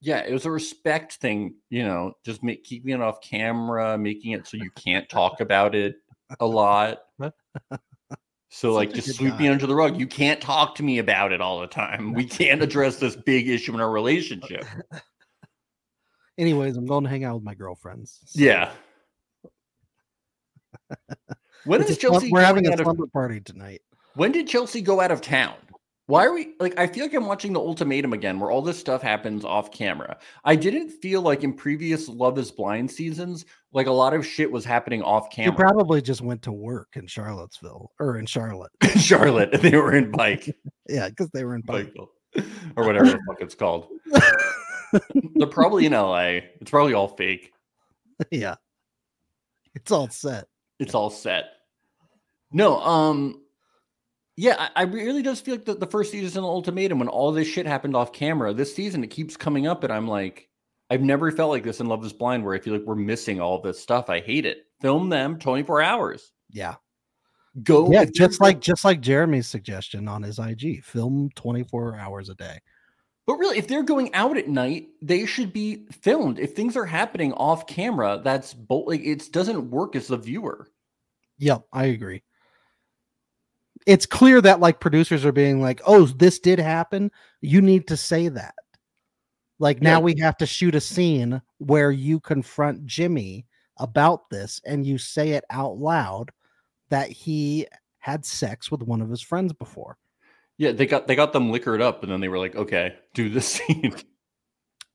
Yeah, it was a respect thing, you know, just make, keeping it off camera, making it so you can't talk about it a lot. [laughs] So, like, just sweep me under the rug. You can't talk to me about it all the time. We [laughs] can't address this big issue in our relationship. [laughs] Anyways, I'm going to hang out with my girlfriends. so Yeah. [laughs] When is Chelsea? We're having a out of- slumber party tonight. When did Chelsea go out of town? Why are we like? I feel like I'm watching the ultimatum again, where all this stuff happens off camera. I didn't feel like in previous Love Is Blind seasons, like a lot of shit was happening off camera. You probably just went to work in Charlottesville or in Charlotte. [laughs] Charlotte, they were in bike, [laughs] yeah, because they were in bike. bike or whatever the fuck it's called. [laughs] They're probably in LA. It's probably all fake. yeah, it's all set. It's all set. No, um, yeah, I, I really does feel like the, the first season of Ultimatum when all this shit happened off camera. This season it keeps coming up, and I'm like, I've never felt like this in Love Is Blind, where I feel like we're missing all this stuff. I hate it. Film them 24 hours. Yeah, Go. yeah, just like just like Jeremy's suggestion on his IG, film 24 hours a day. But really, if they're going out at night, they should be filmed. If things are happening off camera, that's both like it doesn't work as the viewer. Yep, I agree. It's clear that like producers are being like, "Oh, this did happen. You need to say that." Like now Yeah. we have to shoot a scene where you confront Jimmy about this and you say it out loud that he had sex with one of his friends before. Yeah, they got they got them liquored up, and then they were like, "Okay, do this [laughs] scene."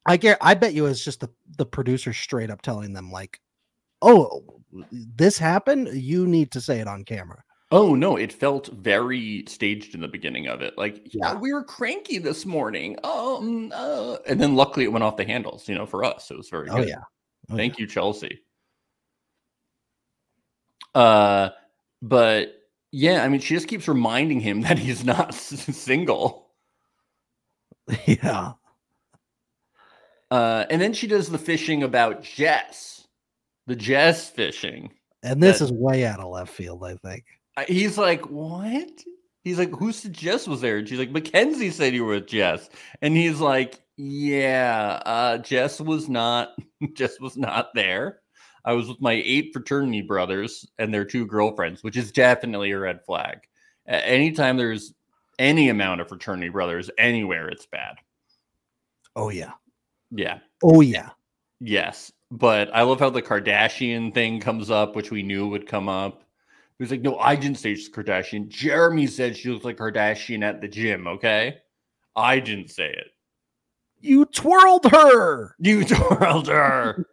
I get I bet you it's just the the producer straight up telling them like, "Oh, this happened. You need to say it on camera." Oh no, it felt very staged in the beginning of it. Like, yeah, Yeah. we were cranky this morning. Um, uh, and then luckily it went off the handles. You know, for us, it was very Oh good. yeah. Oh, Thank you, Chelsea. Uh, but yeah, I mean, she just keeps reminding him [laughs] that he's not s- single. [laughs] Yeah. Uh, and then she does the fishing about Jess, the Jess fishing. And this That- is way out of left field, I think. He's like, what? He's like, who said Jess was there? And she's like, Mackenzie said you were with Jess. And he's like, yeah, uh, Jess was not. [laughs] Jess was not there. I was with my eight fraternity brothers and their two girlfriends, which is definitely a red flag. Anytime there's any amount of fraternity brothers anywhere, it's bad. Oh yeah. Yeah. Oh yeah. Yes, but I love how the Kardashian thing comes up, which we knew would come up. He was like, "No, I didn't say she's Kardashian. Jeremy said she looks like Kardashian at the gym." Okay, I didn't say it. You twirled her. You [laughs] twirled her.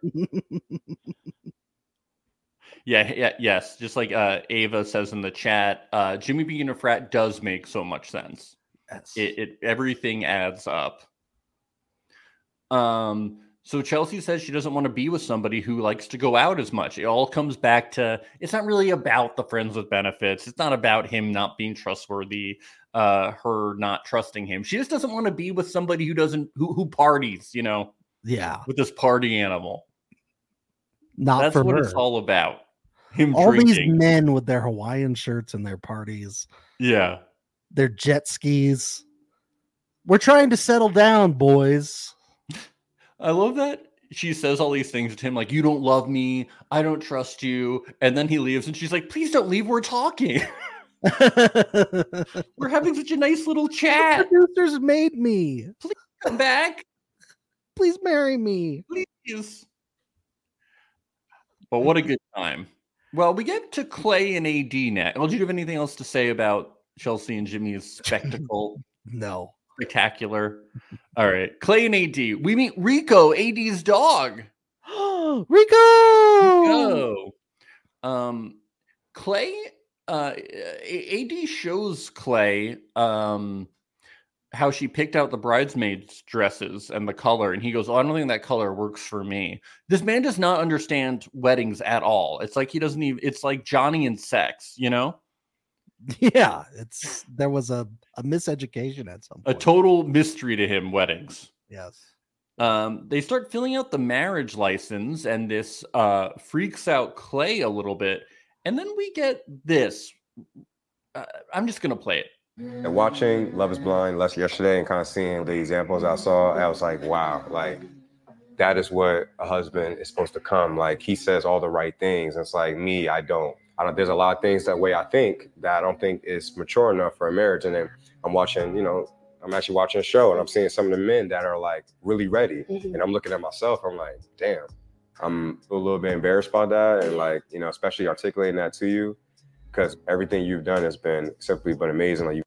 yeah, yeah, yes. Just like uh, Ava says in the chat, uh, Jimmy being a frat does make so much sense. Yes. It, it everything adds up. Um, so Chelsea says she doesn't want to be with somebody who likes to go out as much. It all comes back to it's not really about the friends with benefits. It's not about him not being trustworthy, uh, her not trusting him. She just doesn't want to be with somebody who doesn't who who parties, you know, yeah. with this party animal. Not That's for what her. it's all about. Him All these men with their Hawaiian shirts and their parties, yeah. their jet skis. We're trying to settle down, boys. I love that she says all these things to him, like, you don't love me, I don't trust you. And then he leaves, and she's like, please don't leave, we're talking. [laughs] we're having such a nice little chat. Producers made me. Please come back. Please marry me. Please. But what a good time. Well, we get to Clay and AD next. Well, do you have anything else to say about Chelsea and Jimmy's spectacle? [laughs] No. Spectacular. All right. Clay and AD. We meet Rico, AD's dog. [gasps] Rico! Rico. Um, Clay, uh, AD shows Clay um, how she picked out the bridesmaids' dresses and the color. And he goes, Oh, I don't think that color works for me. This man does not understand weddings at all. It's like he doesn't even, it's like Johnny and sex, you know? [laughs] Yeah, it's there was a, a miseducation at some point. A total mystery to him, weddings. yes. um, they start filling out the marriage license, and this uh, freaks out Clay a little bit. And then we get this. Uh, I'm just gonna play it. And watching Love is Blind less yesterday and kind of seeing the examples I saw, I was like, wow, like that is what a husband is supposed to come. Like he says all the right things. It's like me, I don't. I don't there's a lot of things that way I think that I don't think is mature enough for a marriage. And then I'm watching, you know, I'm actually watching a show and I'm seeing some of the men that are like really ready. And I'm looking at myself, I'm like, damn, I'm a little bit embarrassed by that. And like, you know, especially articulating that to you because everything you've done has been simply but amazing. Like you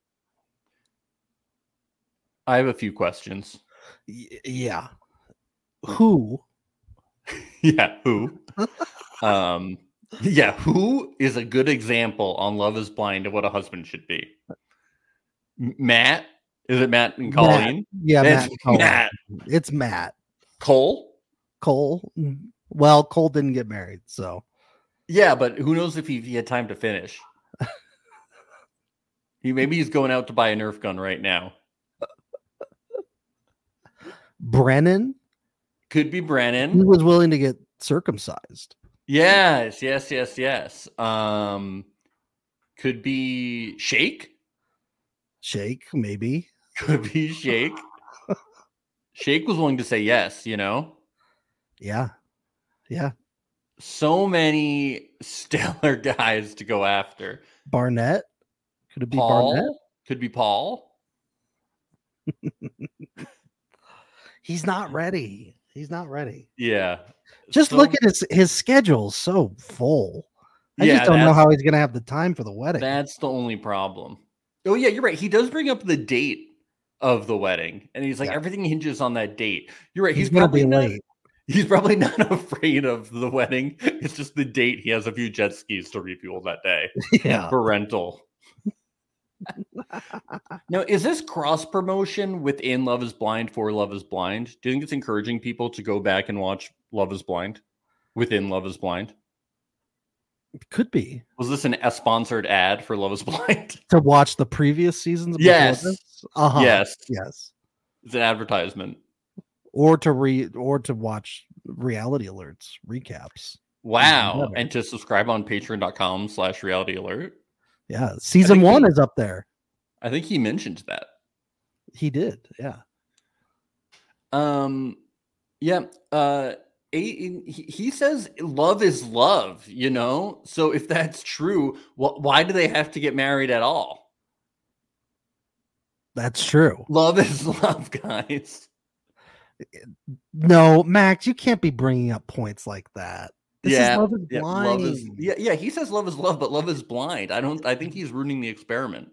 I have a few questions. Y- yeah. Who? [laughs] [laughs] yeah, who? [laughs] um, yeah, who is a good example on Love Is Blind of what a husband should be? Matt? Is it Matt and Matt. Colleen? Yeah, It's Matt. and Colleen. Matt. It's Matt. Cole? Cole. Well, Cole didn't get married, so Yeah, but who knows if he, he had time to finish? [laughs] he maybe he's going out to buy a Nerf gun right now. Brennan. Could be Brennan. He was willing to get circumcised. Yes, yes, yes, yes. Um, could be Shake. Shake, maybe. Could be Shake. Shake was willing to say yes. You know, Yeah. Yeah. so many stellar [laughs] guys to go after. Barnett. Could it be Paul Barnett? could be Paul. [laughs] He's not ready. He's not ready. Yeah. Just So- look at his his schedule so full. I Yeah, just don't know how he's gonna have the time for the wedding. That's the only problem. Oh yeah, you're right. He does bring up the date of the wedding, and he's like, Yeah. everything hinges on that date. You're right. He's He's, gonna probably be not, late. He's probably not [laughs] afraid of the wedding. It's just the date. He has a few jet skis to refuel that day [laughs] Yeah. for rental. Now, is this cross promotion within Love Is Blind for Love Is Blind? Do you think it's encouraging people to go back and watch Love Is Blind within Love Is Blind? It Could be Was this an a sponsored ad for Love Is [laughs] Blind? to watch the previous seasons. Yes. Uh-huh. Yes. Yes. It's an advertisement. Or to read or to watch reality alerts recaps. Wow. And to subscribe on patreon.com slash reality alert. Yeah. Season one he- is up there. I think he mentioned that. He did. Yeah. Um yeah, uh he he says love is love, you know? So if that's true, wh- why do they have to get married at all? That's true. Love is [laughs] love, guys. No, Max, you can't be bringing up points like that. This yeah, is love is yeah, blind. love is yeah, yeah, he says love is love, but love is blind. I don't I think he's ruining the experiment.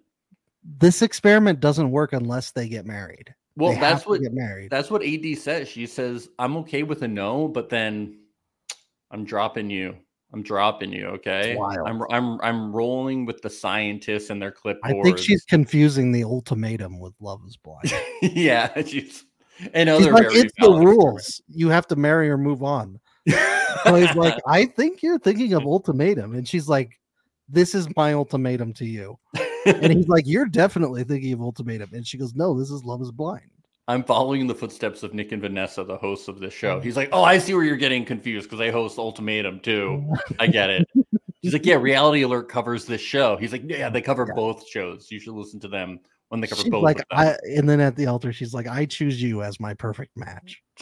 This experiment doesn't work unless they get married. Well, They that's what get married. That's what AD says. She says, "I'm okay with a no, but then I'm dropping you. I'm dropping you. Okay. I'm I'm I'm rolling with the scientists and their clipboards. I think she's confusing the ultimatum with Love is Blind. [laughs] yeah. She's and She's like, it's the valid rules. You have to marry or move on. [laughs] He's like, [laughs] I think you're thinking of ultimatum. And she's like, This is my ultimatum to you. And he's like, You're definitely thinking of ultimatum. And she goes, No, this is Love is Blind. I'm following the footsteps of Nick and Vanessa, the hosts of this show. He's like, "Oh, I see where you're getting confused because they host Ultimatum too. [laughs] I get it." He's like, "Yeah, Reality Alert covers this show." He's like, "Yeah, they cover both shows. You should listen to them when they cover She's propose like. I, and then at the altar, she's like, I choose you as my perfect match. [laughs]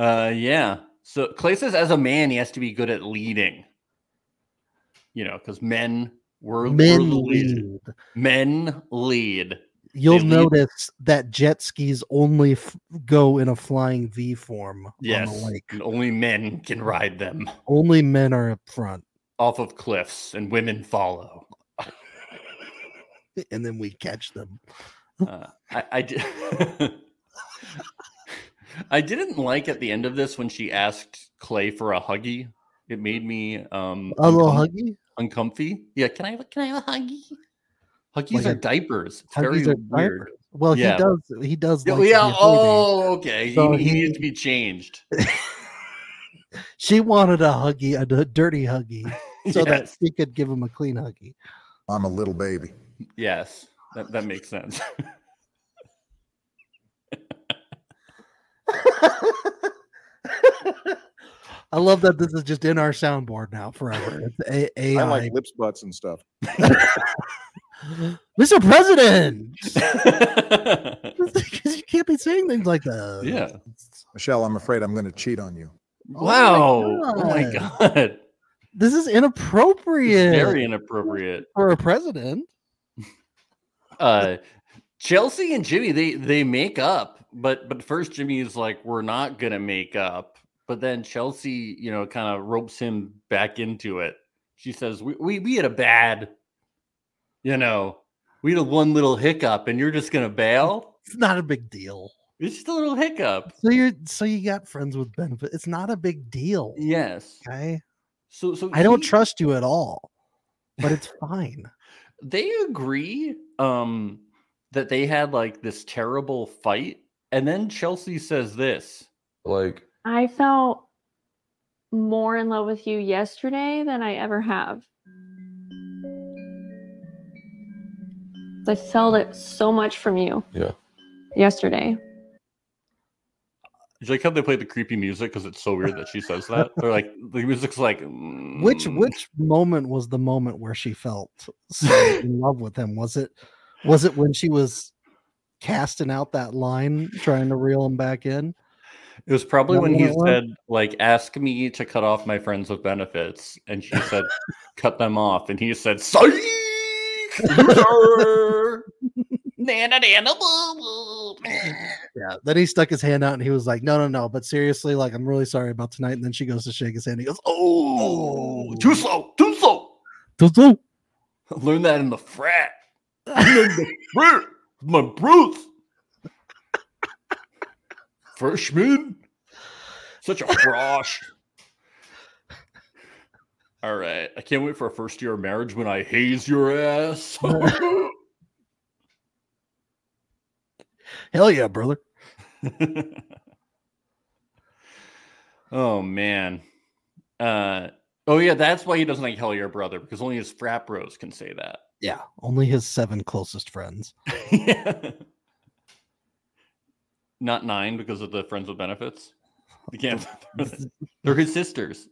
Uh, yeah. So Clay says, as a man, he has to be good at leading. You know, because men were Men were lead. lead. Men lead. You'll They lead- notice that jet skis only f- go in a flying V form on Yes, the lake. and only men can ride them Only men are up front, off of cliffs, and women follow. [laughs] and then we catch them. Uh, I, I did. [laughs] I didn't like at the end of this when she asked Clay for a huggy. It made me um A little huggy? uncomfy. Yeah, can I have a- can I have a huggy? Huggies Like are a- diapers. It's Huggies very weird. diapers. Well, Yeah. he does. He does. Yeah, like yeah. Oh, baby. okay. So he, he he- needs to be changed. [laughs] She wanted a huggy, a dirty huggy, [laughs] so that Yes. she could give him a clean huggy. I'm a little baby. Yes, that, that makes sense. [laughs] I love that this is just in our soundboard now forever. It's a- AI. [laughs] I like lips, butts, and stuff. [laughs] Mr. President, [laughs] because you can't be saying things like that. yeah. Michelle, I'm afraid I'm going to cheat on you. Wow. Oh my God. god. This is inappropriate. Very inappropriate. for a president. uh Chelsea and Jimmy they they make up, but but first Jimmy is like we're not going to make up. But then Chelsea, you know, kind of ropes him back into it. She says, "We we, we had a bad you know, we had a one little hiccup and you're just going to bail?" It's not a big deal. It's just a little hiccup. So you're so you got friends with benefit. It's not a big deal. Yes. Okay. So so I don't trust you at all, but it's [laughs] fine. they agree um that they had like this terrible fight and then Chelsea says this like I felt more in love with you yesterday than I ever have. I felt it so much from you yeah. yesterday. It's like how they play the creepy music because it's so weird that she says that. [laughs] They're like the music's like Which mm, which moment was the moment where she felt so [laughs] in love with him? Was it was it when she was casting out that line, trying to reel him back in? it was probably when when he it was? said like ask me to cut off my friends with benefits and she said cut them off and he said psych loser." Nana, nana, boo, boo. Yeah. Then he stuck his hand out and he was like, No, no, no. But seriously, like, I'm really sorry about tonight. And then she goes to shake his hand. He goes, oh too slow too slow "Tutu." [laughs] Learn that in the frat. [laughs] In the frat. My bros. Freshman. Such a frosh. All right. I can't wait for a first year of marriage when I haze your ass. [laughs] Hell yeah, brother. [laughs] oh man. Uh oh yeah, that's why he doesn't like hell yeah brother, because only his frat bros can say that. Yeah. Only his seven closest friends. yeah. [laughs] Not nine because of the friends with benefits. You [laughs] can't [laughs] they're his sisters.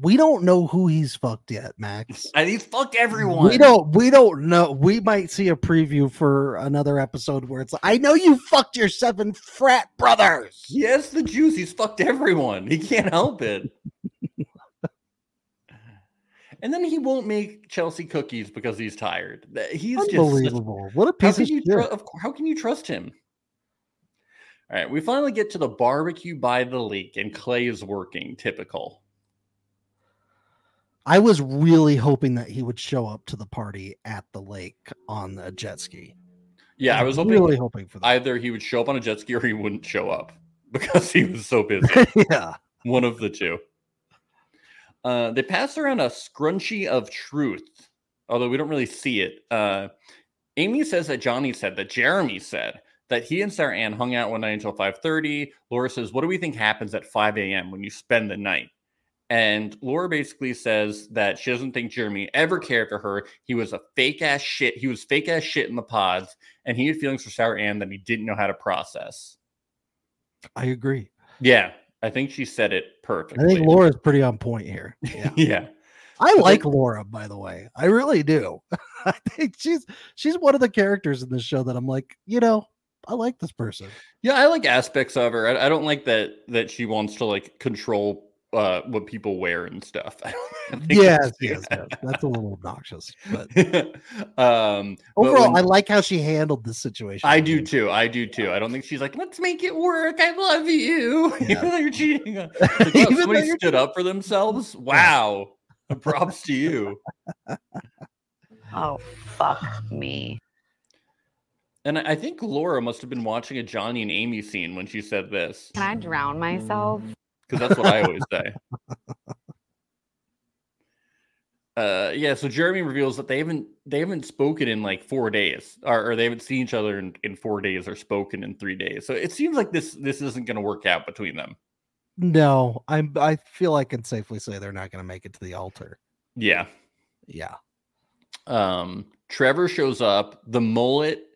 We don't know who he's fucked yet, Max. And he's fucked everyone. We don't we don't know. We might see a preview for another episode where it's like, I know you fucked your seven frat brothers. Yes, the Jews. He's fucked everyone. He can't help it. And then he won't make Chelsea cookies because he's tired. He's just Unbelievable. What a piece of you shit. of how can you trust him? All right, we finally get to the barbecue by the lake, and Clay is working. Typical. I was really hoping that he would show up to the party at the lake on a jet ski. Yeah, I was hoping really hoping for that. either he would show up on a jet ski or he wouldn't show up [laughs] because he was so busy. [laughs] yeah. One of the two. Uh, they pass around a scrunchie of truth, although we don't really see it. Uh, Amy says that Johnny said that Jeremy said that he and Sarah Ann hung out one night until 5:30. Laura says, "What do we think happens at 5 a.m. when you spend the night?" And Laura basically says that she doesn't think Jeremy ever cared for her. He was a fake ass shit. He was fake ass shit in the pods, and he had feelings for Sarah Ann that he didn't know how to process. I agree. Yeah, I think she said it perfectly. I think Laura's pretty on point here. [laughs] Yeah. yeah. I like Laura, by the way. I really do. [laughs] I think she's she's one of the characters in this show that I'm like, you know, I like this person. Yeah, I like aspects of her. I, I don't like that that she wants to like control uh what people wear and stuff. [laughs] I think Yes, that's too yes, yes. That's a little obnoxious. But bad. [laughs] um but overall, when- I like how she handled this situation. I do too. I do too. I don't think she's like, let's make it work. I love you. [laughs] Even though you're cheating. on-" like, wow, Even though somebody you're stood up for themselves. Wow. Props to you. Oh, fuck me. And I I think Laura must have been watching a Johnny and Amy scene when she said this. Can I drown myself? Because that's what I always say. Uh, yeah, so Jeremy reveals that they haven't they haven't spoken in like four days, or, or they haven't seen each other in, in four days, or spoken in three days. So it seems like this this isn't going to work out between them. No, I'm. I feel I can safely say they're not going to make it to the altar. Yeah. Yeah. Um, Trevor shows up. The mullet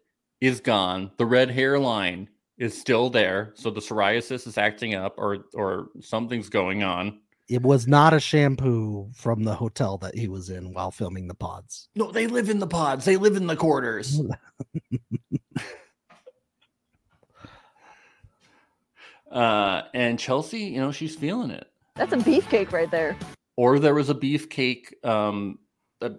is gone. The red hairline is still there. So the psoriasis is acting up, or or something's going on. It was not a shampoo from the hotel that he was in while filming the pods. No, they live in the pods. They live in the quarters. [laughs] uh, and Chelsea, you know, she's feeling it. That's a beefcake right there. Or there was a beefcake um a-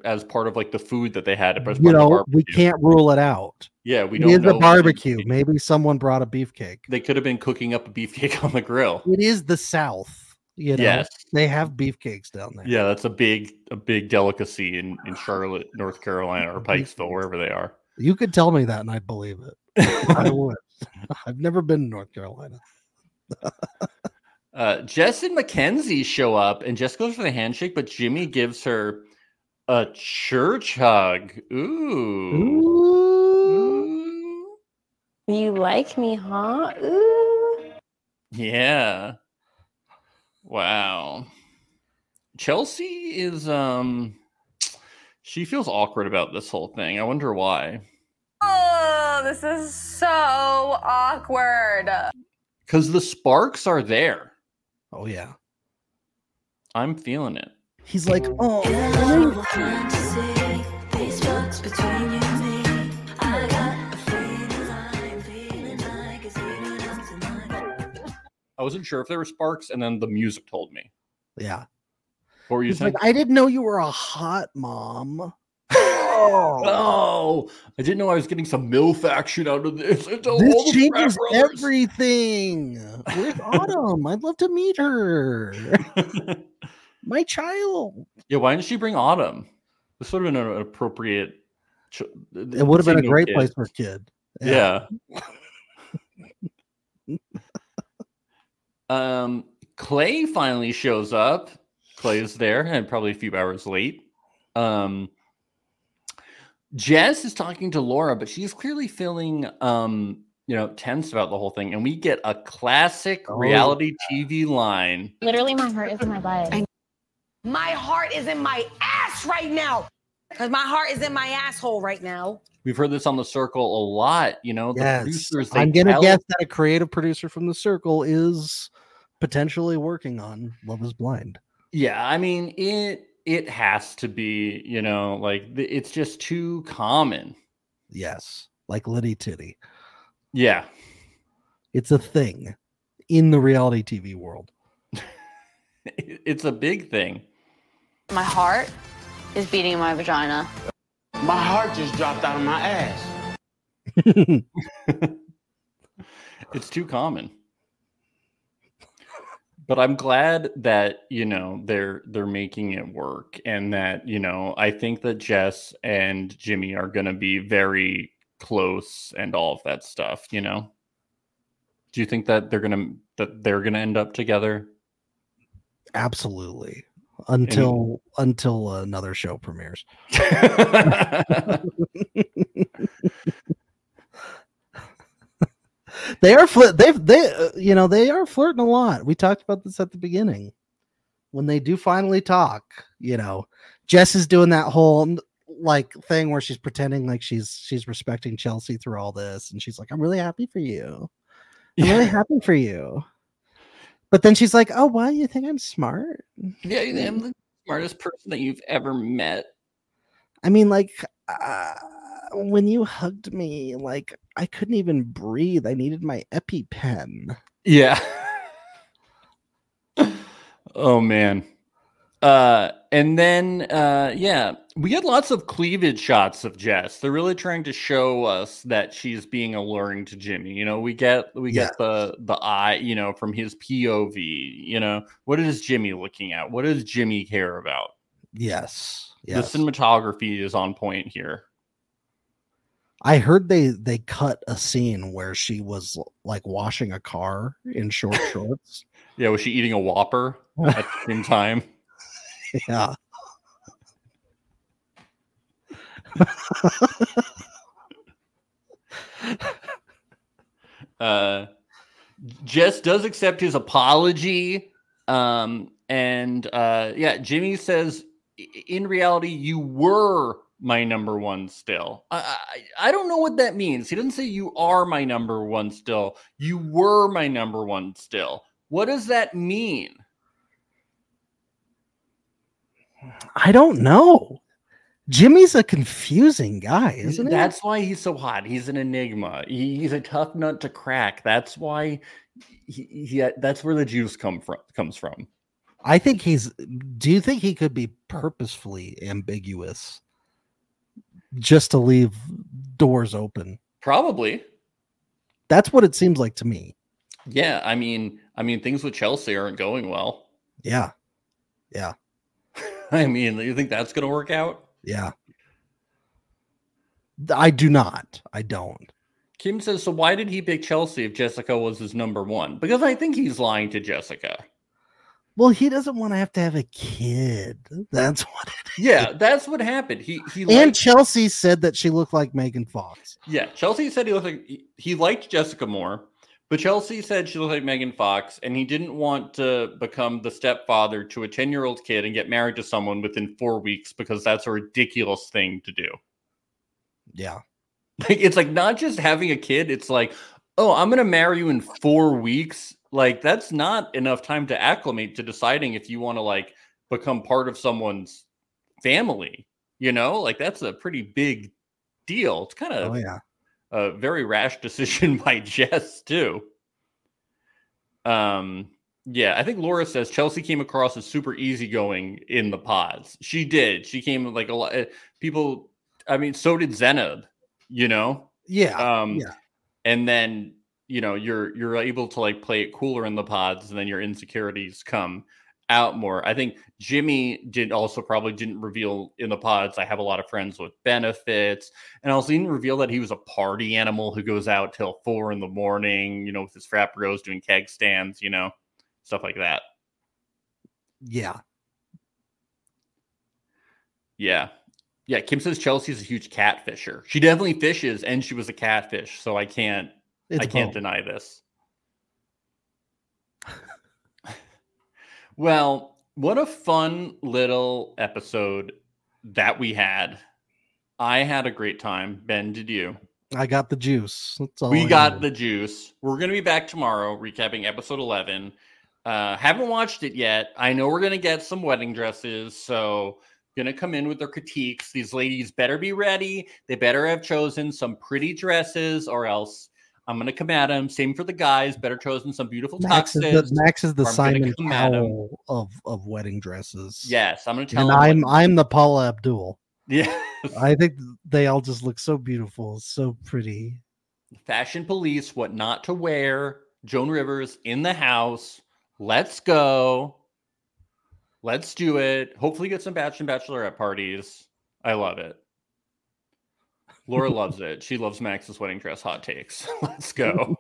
as part of like the food that they had You know, we can't rule it out. Yeah, we It don't is know a barbecue. Maybe someone brought a beefcake. They could have been cooking up a beefcake [laughs] on the grill. It is the South. You know, Yes. they have beefcakes down there. Yeah, that's a big a big delicacy in in Charlotte, North Carolina, or Pikesville, wherever they are. You could tell me that and I'd believe it. [laughs] I would. [laughs] I've never been to North Carolina. Uh, Jess and Mackenzie show up, and Jess goes for the handshake, but Jimmy gives her a church hug. Ooh. You like me, huh? Ooh. Yeah. Wow. Chelsea is um she feels awkward about this whole thing. I wonder why. Oh, this is so awkward. Cuz the sparks are there. Oh yeah. I'm feeling it. He's like, oh, I wasn't sure if there were sparks and then the music told me. yeah. What were you He's saying? like, I didn't know you were a hot mom. [laughs] Oh, I didn't know I was getting some MILF action out of this. It's all This the changes everything. Where's [laughs] Autumn? I'd love to meet her. [laughs] My child. Yeah, why didn't she bring Autumn? This would have been an appropriate. ch- It would have been a great kid. place for a kid. Yeah. [laughs] um, Clay finally shows up. Clay is there and probably a few hours late. Um, Jess is talking to Laura, but she's clearly feeling um, you know, tense about the whole thing. And we get a classic Oh, reality TV line. Literally, my heart is in my butt. My heart is in my ass right now. Because my heart is in my asshole right now. We've heard this on the circle a lot. You know, the Yes. producers. They I'm gonna guess that a creative producer from the circle is potentially working on Love is Blind. Yeah, I mean it. It has to be. You know, like it's just too common. Yes. Like Liddy Titty. Yeah, It's a thing in the reality TV world. [laughs] it's a big thing. My heart is beating in my vagina. My heart just dropped out of my ass. [laughs] It's too common. But I'm glad that you know they're they're making it work, and that you know I think that Jess and Jimmy are going to be very close, and all of that stuff. You know, do you think that they're gonna that they're gonna end up together? Absolutely. Until until another show premieres. [laughs] they are flirt. They've they uh, you know they are flirting a lot. We talked about this at the beginning. When they do finally talk, you know, Jess is doing that whole like thing where she's pretending like she's she's respecting Chelsea through all this, and she's like, "I'm really happy for you. I'm really happy for you." But then she's like, "Oh, why do you think I'm smart?" Yeah, I'm the smartest person that you've ever met. I mean, like uh, when you hugged me, like I couldn't even breathe. I needed my EpiPen. Yeah. [laughs] oh man. Uh and then uh yeah, we get lots of cleavage shots of Jess. They're really trying to show us that she's being alluring to Jimmy. You know, we get we get the the eye, you know, from his POV, you know. What is Jimmy looking at? What does Jimmy care about? Yes. Yes. The cinematography is on point here. I heard they they cut a scene where she was like washing a car in short [laughs] shorts. Yeah, was she eating a Whopper at the same time? Yeah. [laughs] uh Jess does accept his apology. Um, and uh yeah, Jimmy says in reality, you were my number one still. I, I I don't know what that means. He doesn't say you are my number one still. You were my number one still. What does that mean? I don't know. Jimmy's a confusing guy, isn't he? That's why he's so hot. He's an enigma. He's a tough nut to crack. That's why he, he that's where the juice come from comes from. I think he's. Do you think he could be purposefully ambiguous, just to leave doors open? Probably. That's what it seems like to me. Yeah, I mean, I mean, things with Chelsea aren't going well. Yeah, yeah, [laughs] I mean, you think that's going to work out? yeah. I do not. I don't. Kim says, so why did he pick Chelsea if Jessica was his number one? Because I think he's lying to Jessica. Well, he doesn't want to have to have a kid. That's [laughs] what. It Yeah, that's what happened. He he and liked, Chelsea said that she looked like Megan Fox. yeah, Chelsea said he looked like he liked Jessica more, but Chelsea said she looked like Megan Fox, and he didn't want to become the stepfather to a ten year old kid and get married to someone within four weeks because that's a ridiculous thing to do. Yeah. [laughs] Like it's like not just having a kid, it's like, oh, I'm gonna marry you in four weeks. Like that's not enough time to acclimate to deciding if you want to like become part of someone's family. You know, like that's a pretty big deal. It's kind of Oh yeah. A very rash [laughs] decision by Jess too. Um, yeah, I think Laura says Chelsea came across as super easygoing in the pods. She did. She came like a lot. People, I mean, so did Zenab. You know. Yeah. Um, yeah. and then you know you're you're able to like play it cooler in the pods, and then your insecurities come out more. I think Jimmy did also probably didn't reveal in the pods. I have a lot of friends with benefits, and also didn't reveal that he was a party animal who goes out till four in the morning. You know, with his frat bros doing keg stands. You know, stuff like that. Yeah. Yeah. Yeah. Kim says Chelsea's a huge catfisher. She definitely fishes and she was a catfish. So I can't It's I can't both. deny this. Well, what a fun little episode that we had. I had a great time. Ben, did you? I got the juice. That's all we I got needed. the juice. We're going to be back tomorrow recapping episode 11. Uh, haven't watched it yet. I know we're going to get some wedding dresses. So, going to come in with their critiques. These ladies better be ready. They better have chosen some pretty dresses, or else I'm going to come at him. Same for the guys. Better chosen some beautiful Max is the, Max is the Simon come at 'em. Cowell of of wedding dresses. Yes, I'm going to tell and. I'm what- I'm the Paula Abdul. yeah. I think they all just look so beautiful, so pretty. Fashion police, what not to wear. Joan Rivers in the house. Let's go. Let's do it. Hopefully, get some bachelor and bachelorette parties. I love it. Laura [laughs] loves it. She loves Max's wedding dress hot takes. [laughs] Let's go.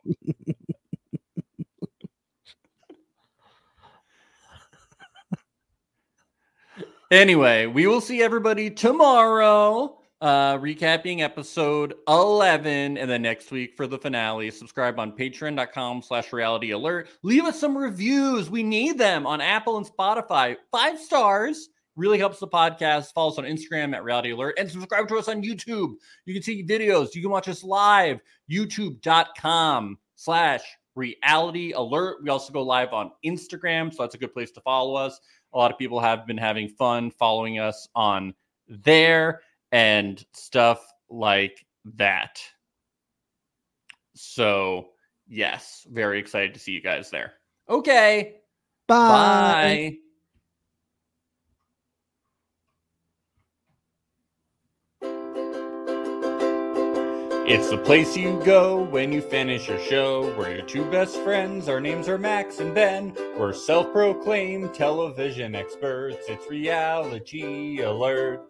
anyway, we will see everybody tomorrow. Uh, recapping episode 11 and then next week for the finale subscribe on patreon.com slash reality alert leave us some reviews we need them on apple and spotify five stars really helps the podcast follow us on instagram at reality alert and subscribe to us on youtube you can see videos you can watch us live youtube.com slash reality alert we also go live on instagram so that's a good place to follow us A lot of people have been having fun following us on there and stuff like that. So, yes, very excited to see you guys there. Okay. Bye. Bye. It's the place you go when you finish your show. We're your two best friends. Our names are Max and Ben. We're self proclaimed television experts. It's reality alert.